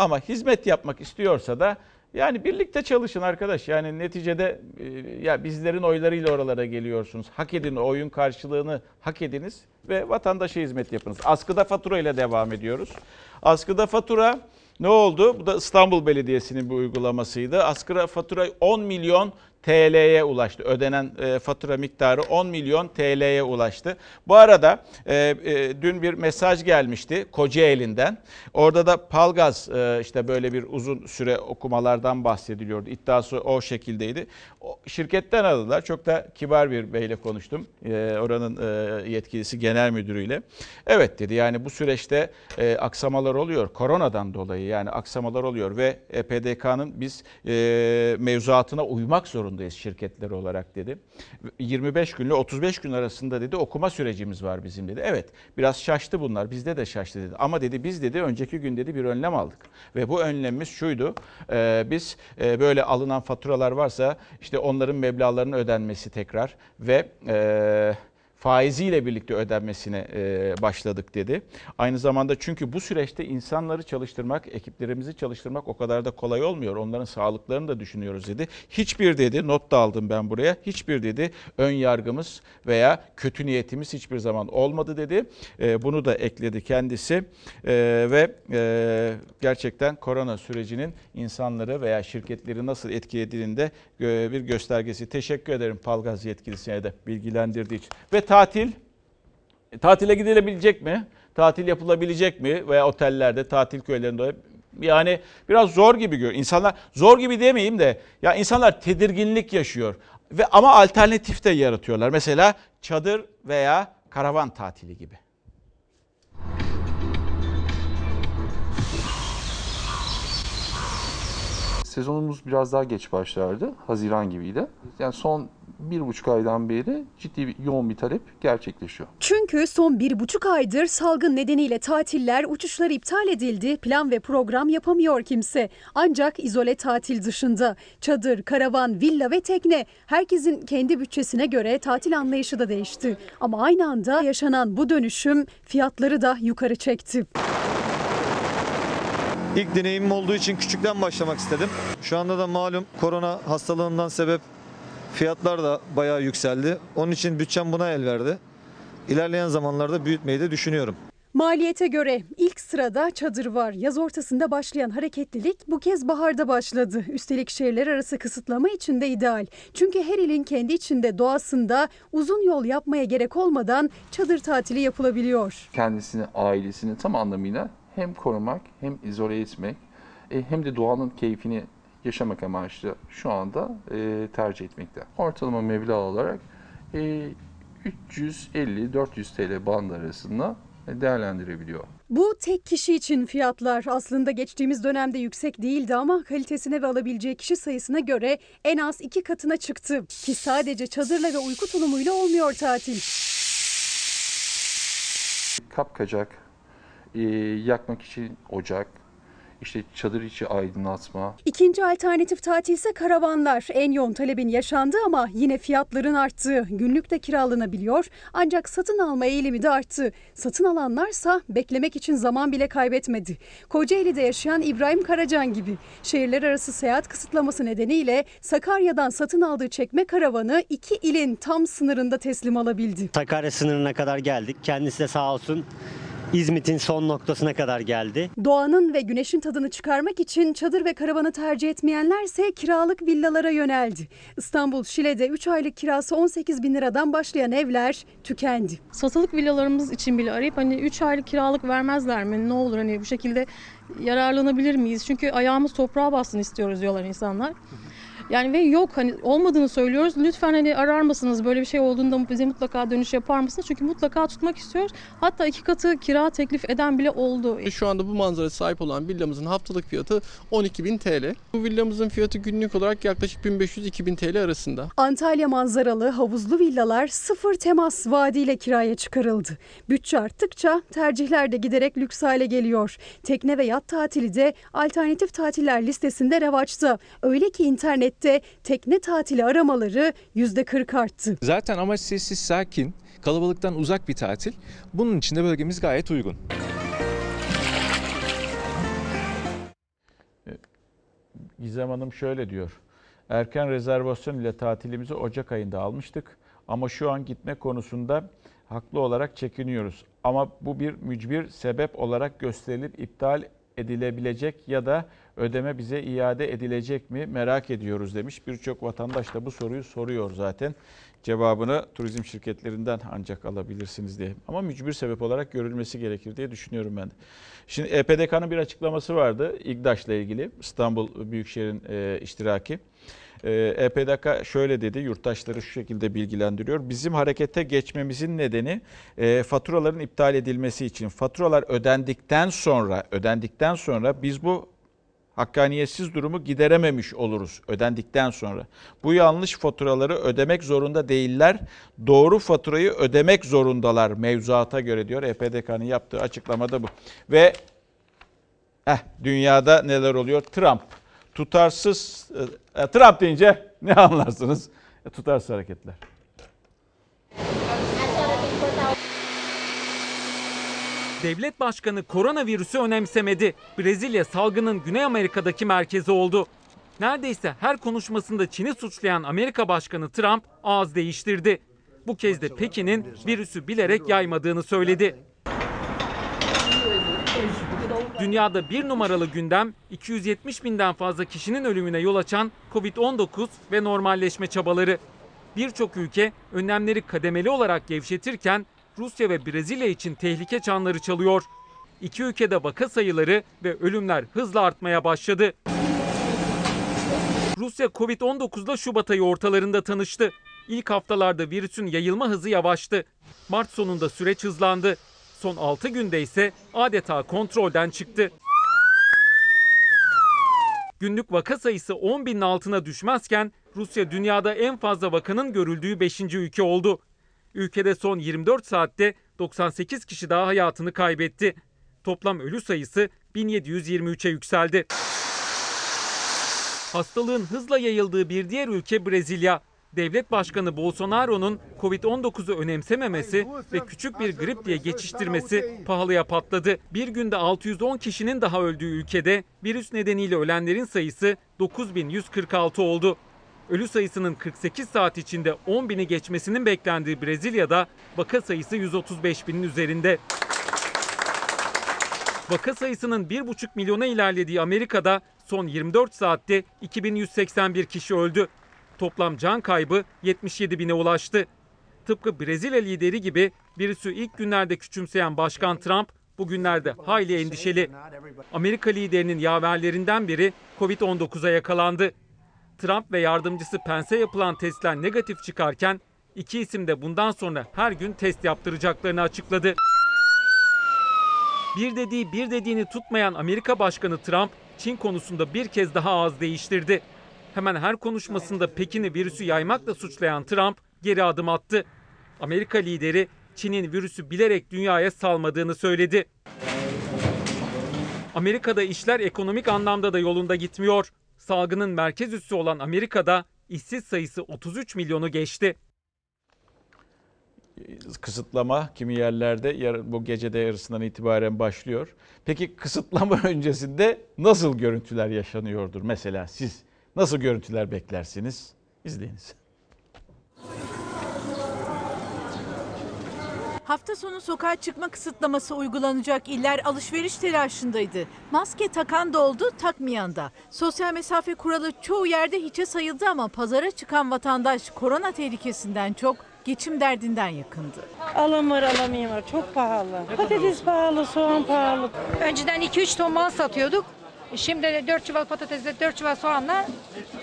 Ama hizmet yapmak istiyorsa da yani birlikte çalışın arkadaş. Yani neticede e, ya bizlerin oylarıyla oralara geliyorsunuz. Hak edin oyun karşılığını hak ediniz ve vatandaşa hizmet yapınız. Askıda fatura ile devam ediyoruz. Askıda fatura ne oldu? Bu da İstanbul Belediyesi'nin bir uygulamasıydı. Askıda fatura 10 milyon TL'ye ulaştı. Ödenen e, fatura miktarı 10 milyon TL'ye ulaştı. Bu arada e, e, dün bir mesaj gelmişti Kocaeli'nden. Orada da Palgaz e, işte böyle bir uzun süre okumalardan bahsediliyordu. İddiası o şekildeydi. O, şirketten aradılar. Çok da kibar bir beyle konuştum. E, oranın e, yetkilisi genel müdürüyle. Evet dedi yani bu süreçte e, aksamalar oluyor. Koronadan dolayı yani aksamalar oluyor ve e, PDK'nın biz e, mevzuatına uymak zorundayız zorundayız şirketler olarak dedi. 25 günle 35 gün arasında dedi okuma sürecimiz var bizim dedi. Evet biraz şaştı bunlar bizde de şaştı dedi. Ama dedi biz dedi önceki gün dedi bir önlem aldık. Ve bu önlemimiz şuydu. E, biz e, böyle alınan faturalar varsa işte onların meblağlarının ödenmesi tekrar ve... E, faiziyle birlikte ödenmesine e, başladık dedi. Aynı zamanda çünkü bu süreçte insanları çalıştırmak, ekiplerimizi çalıştırmak o kadar da kolay olmuyor. Onların sağlıklarını da düşünüyoruz dedi. Hiçbir dedi, not da aldım ben buraya. Hiçbir dedi ön yargımız veya kötü niyetimiz hiçbir zaman olmadı dedi. E, bunu da ekledi kendisi e, ve gerçekten korona sürecinin insanları veya şirketleri nasıl etkilediğini de bir göstergesi. Teşekkür ederim Palgaz yetkilisine de bilgilendirdiği için. Ve tatil. E, tatile gidilebilecek mi? Tatil yapılabilecek mi? Veya otellerde, tatil köylerinde yani biraz zor gibi görüyor. İnsanlar zor gibi demeyeyim de ya insanlar tedirginlik yaşıyor ve ama alternatif de yaratıyorlar. Mesela çadır veya karavan tatili gibi. sezonumuz biraz daha geç başlardı. Haziran gibiydi. Yani son bir buçuk aydan beri ciddi bir, yoğun bir talep gerçekleşiyor. Çünkü son bir buçuk aydır salgın nedeniyle tatiller, uçuşlar iptal edildi. Plan ve program yapamıyor kimse. Ancak izole tatil dışında çadır, karavan, villa ve tekne herkesin kendi bütçesine göre tatil anlayışı da değişti. Ama aynı anda yaşanan bu dönüşüm fiyatları da yukarı çekti. İlk deneyimim olduğu için küçükten başlamak istedim. Şu anda da malum korona hastalığından sebep fiyatlar da bayağı yükseldi. Onun için bütçem buna el verdi. İlerleyen zamanlarda büyütmeyi de düşünüyorum. Maliyete göre ilk sırada çadır var. Yaz ortasında başlayan hareketlilik bu kez baharda başladı. Üstelik şehirler arası kısıtlama için de ideal. Çünkü her ilin kendi içinde doğasında uzun yol yapmaya gerek olmadan çadır tatili yapılabiliyor. Kendisini, ailesini tam anlamıyla hem korumak hem izole etmek e, hem de doğanın keyfini yaşamak amaçlı şu anda e, tercih etmekte. Ortalama meblağ olarak e, 350-400 TL band arasında değerlendirebiliyor. Bu tek kişi için fiyatlar aslında geçtiğimiz dönemde yüksek değildi ama kalitesine ve alabileceği kişi sayısına göre en az iki katına çıktı. Ki sadece çadırla ve uyku tulumuyla olmuyor tatil. Kapkacak, e, yakmak için ocak, işte çadır içi aydınlatma. İkinci alternatif tatil ise karavanlar. En yoğun talebin yaşandığı ama yine fiyatların arttığı. Günlük de kiralanabiliyor ancak satın alma eğilimi de arttı. Satın alanlarsa beklemek için zaman bile kaybetmedi. Kocaeli'de yaşayan İbrahim Karacan gibi şehirler arası seyahat kısıtlaması nedeniyle Sakarya'dan satın aldığı çekme karavanı iki ilin tam sınırında teslim alabildi. Sakarya sınırına kadar geldik. Kendisi de sağ olsun İzmit'in son noktasına kadar geldi. Doğanın ve güneşin tadını çıkarmak için çadır ve karavanı tercih etmeyenlerse kiralık villalara yöneldi. İstanbul Şile'de 3 aylık kirası 18 bin liradan başlayan evler tükendi. Satılık villalarımız için bile arayıp hani 3 aylık kiralık vermezler mi? Ne olur hani bu şekilde yararlanabilir miyiz? Çünkü ayağımız toprağa bassın istiyoruz diyorlar insanlar. Yani ve yok hani olmadığını söylüyoruz. Lütfen hani arar mısınız böyle bir şey olduğunda bize mutlaka dönüş yapar mısınız? Çünkü mutlaka tutmak istiyoruz. Hatta iki katı kira teklif eden bile oldu. Şu anda bu manzara sahip olan villamızın haftalık fiyatı 12.000 TL. Bu villamızın fiyatı günlük olarak yaklaşık 1500-2000 TL arasında. Antalya manzaralı havuzlu villalar sıfır temas vaadiyle kiraya çıkarıldı. Bütçe arttıkça tercihler de giderek lüks hale geliyor. Tekne ve yat tatili de alternatif tatiller listesinde revaçta. Öyle ki internette tekne tatili aramaları %40 arttı. Zaten amaç sessiz, sakin, kalabalıktan uzak bir tatil. Bunun için de bölgemiz gayet uygun. Gizem Hanım şöyle diyor. Erken rezervasyon ile tatilimizi Ocak ayında almıştık. Ama şu an gitme konusunda haklı olarak çekiniyoruz. Ama bu bir mücbir sebep olarak gösterilip iptal edilebilecek ya da ödeme bize iade edilecek mi merak ediyoruz demiş. Birçok vatandaş da bu soruyu soruyor zaten. Cevabını turizm şirketlerinden ancak alabilirsiniz diye. Ama mücbir sebep olarak görülmesi gerekir diye düşünüyorum ben de. Şimdi E EPDK'nın bir açıklaması vardı İGDAŞ'la ilgili İstanbul Büyükşehir'in e, iştiraki. E, EPDK şöyle dedi, yurttaşları şu şekilde bilgilendiriyor. Bizim harekete geçmemizin nedeni e, faturaların iptal edilmesi için. Faturalar ödendikten sonra, ödendikten sonra biz bu hakkaniyetsiz durumu giderememiş oluruz ödendikten sonra. Bu yanlış faturaları ödemek zorunda değiller. Doğru faturayı ödemek zorundalar mevzuata göre diyor. EPDK'nın yaptığı açıklamada bu. Ve eh, dünyada neler oluyor? Trump tutarsız e, Trump deyince ne anlarsınız? Tutarsız hareketler. Devlet başkanı koronavirüsü önemsemedi. Brezilya salgının Güney Amerika'daki merkezi oldu. Neredeyse her konuşmasında Çin'i suçlayan Amerika Başkanı Trump ağız değiştirdi. Bu kez de Pekin'in virüsü bilerek yaymadığını söyledi. Dünyada bir numaralı gündem 270 binden fazla kişinin ölümüne yol açan Covid-19 ve normalleşme çabaları. Birçok ülke önlemleri kademeli olarak gevşetirken Rusya ve Brezilya için tehlike çanları çalıyor. İki ülkede vaka sayıları ve ölümler hızla artmaya başladı. Rusya Covid-19'la Şubat ayı ortalarında tanıştı. İlk haftalarda virüsün yayılma hızı yavaştı. Mart sonunda süreç hızlandı. Son 6 günde ise adeta kontrolden çıktı. Günlük vaka sayısı 10 binin altına düşmezken Rusya dünyada en fazla vakanın görüldüğü 5. ülke oldu. Ülkede son 24 saatte 98 kişi daha hayatını kaybetti. Toplam ölü sayısı 1723'e yükseldi. Hastalığın hızla yayıldığı bir diğer ülke Brezilya. Devlet Başkanı Bolsonaro'nun Covid-19'u önemsememesi ve küçük bir grip diye geçiştirmesi pahalıya patladı. Bir günde 610 kişinin daha öldüğü ülkede virüs nedeniyle ölenlerin sayısı 9146 oldu. Ölü sayısının 48 saat içinde 10 bini geçmesinin beklendiği Brezilya'da vaka sayısı 135 binin üzerinde. Vaka sayısının 1,5 milyona ilerlediği Amerika'da son 24 saatte 2181 kişi öldü. Toplam can kaybı 77 bine ulaştı. Tıpkı Brezilya lideri gibi virüsü ilk günlerde küçümseyen Başkan Trump bugünlerde hayli endişeli. Amerika liderinin yaverlerinden biri Covid-19'a yakalandı. Trump ve yardımcısı Pence yapılan testler negatif çıkarken iki isim de bundan sonra her gün test yaptıracaklarını açıkladı. Bir dediği bir dediğini tutmayan Amerika Başkanı Trump Çin konusunda bir kez daha ağız değiştirdi. Hemen her konuşmasında Pekin'i virüsü yaymakla suçlayan Trump geri adım attı. Amerika lideri Çin'in virüsü bilerek dünyaya salmadığını söyledi. Amerika'da işler ekonomik anlamda da yolunda gitmiyor. Salgının merkez üssü olan Amerika'da işsiz sayısı 33 milyonu geçti. Kısıtlama kimi yerlerde bu gecede yarısından itibaren başlıyor. Peki kısıtlama (laughs) öncesinde nasıl görüntüler yaşanıyordur? Mesela siz nasıl görüntüler beklersiniz? İzleyiniz. Hafta sonu sokağa çıkma kısıtlaması uygulanacak iller alışveriş telaşındaydı. Maske takan da oldu, takmayan da. Sosyal mesafe kuralı çoğu yerde hiçe sayıldı ama pazara çıkan vatandaş korona tehlikesinden çok geçim derdinden yakındı. Alan var alamayan var. Çok pahalı. Patates pahalı, soğan pahalı. Önceden 2-3 ton mal satıyorduk. Şimdi de 4 çuval patatesle 4 çuval soğanla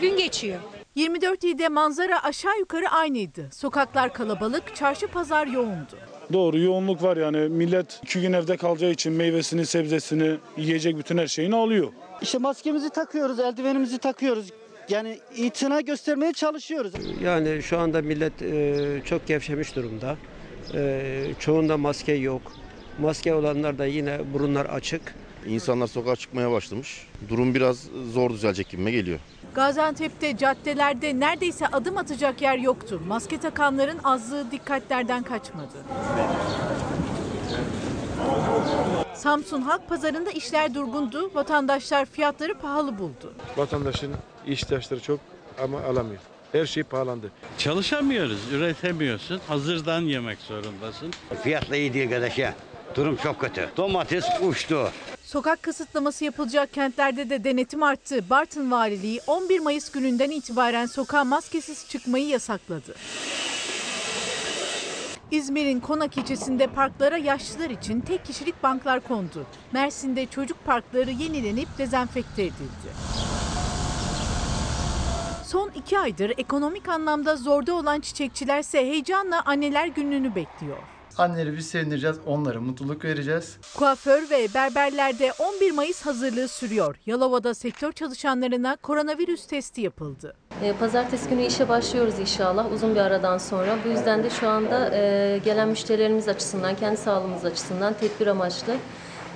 gün geçiyor. 24 ilde manzara aşağı yukarı aynıydı. Sokaklar kalabalık, çarşı pazar yoğundu. Doğru yoğunluk var yani millet iki gün evde kalacağı için meyvesini, sebzesini, yiyecek bütün her şeyini alıyor. İşte maskemizi takıyoruz, eldivenimizi takıyoruz. Yani itina göstermeye çalışıyoruz. Yani şu anda millet e, çok gevşemiş durumda. E, çoğunda maske yok. Maske olanlar da yine burunlar açık. İnsanlar sokağa çıkmaya başlamış. Durum biraz zor düzelecek gibime geliyor. Gaziantep'te caddelerde neredeyse adım atacak yer yoktu. Maske takanların azlığı dikkatlerden kaçmadı. Samsun Halk Pazarı'nda işler durgundu. Vatandaşlar fiyatları pahalı buldu. Vatandaşın ihtiyaçları çok ama alamıyor. Her şey pahalandı. Çalışamıyoruz, üretemiyorsun. Hazırdan yemek zorundasın. Fiyatla iyi değil arkadaş ya. Durum çok kötü. Domates uçtu. Sokak kısıtlaması yapılacak kentlerde de denetim arttı. Bartın Valiliği 11 Mayıs gününden itibaren sokağa maskesiz çıkmayı yasakladı. İzmir'in Konak ilçesinde parklara yaşlılar için tek kişilik banklar kondu. Mersin'de çocuk parkları yenilenip dezenfekte edildi. Son iki aydır ekonomik anlamda zorda olan çiçekçilerse heyecanla anneler gününü bekliyor. Anneleri biz sevindireceğiz, onlara mutluluk vereceğiz. Kuaför ve berberlerde 11 Mayıs hazırlığı sürüyor. Yalova'da sektör çalışanlarına koronavirüs testi yapıldı. E, Pazartesi günü işe başlıyoruz inşallah uzun bir aradan sonra. Bu yüzden de şu anda e, gelen müşterilerimiz açısından, kendi sağlığımız açısından tedbir amaçlı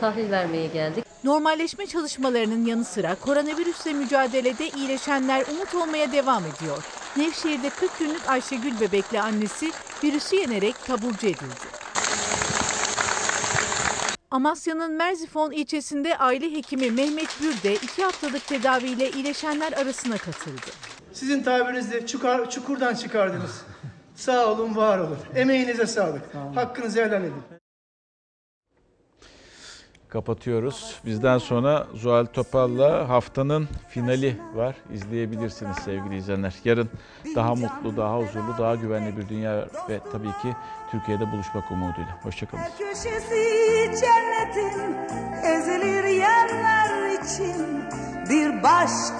tahlil vermeye geldik. Normalleşme çalışmalarının yanı sıra koronavirüsle mücadelede iyileşenler umut olmaya devam ediyor. Nevşehir'de 40 günlük Ayşegül bebekle annesi virüsü yenerek taburcu edildi. Amasya'nın Merzifon ilçesinde aile hekimi Mehmet Bürde iki haftalık tedaviyle iyileşenler arasına katıldı. Sizin tabirinizle çukur, çukurdan çıkardınız. Sağ olun, var olun. Emeğinize sağlık. Hakkınızı helal edin. Kapatıyoruz. Bizden sonra Zuhal Topal'la haftanın finali var. İzleyebilirsiniz sevgili izleyenler. Yarın daha mutlu, daha huzurlu, daha güvenli bir dünya ve tabii ki Türkiye'de buluşmak umuduyla. Hoşçakalın. köşesi cennetin ezilir yerler için bir başka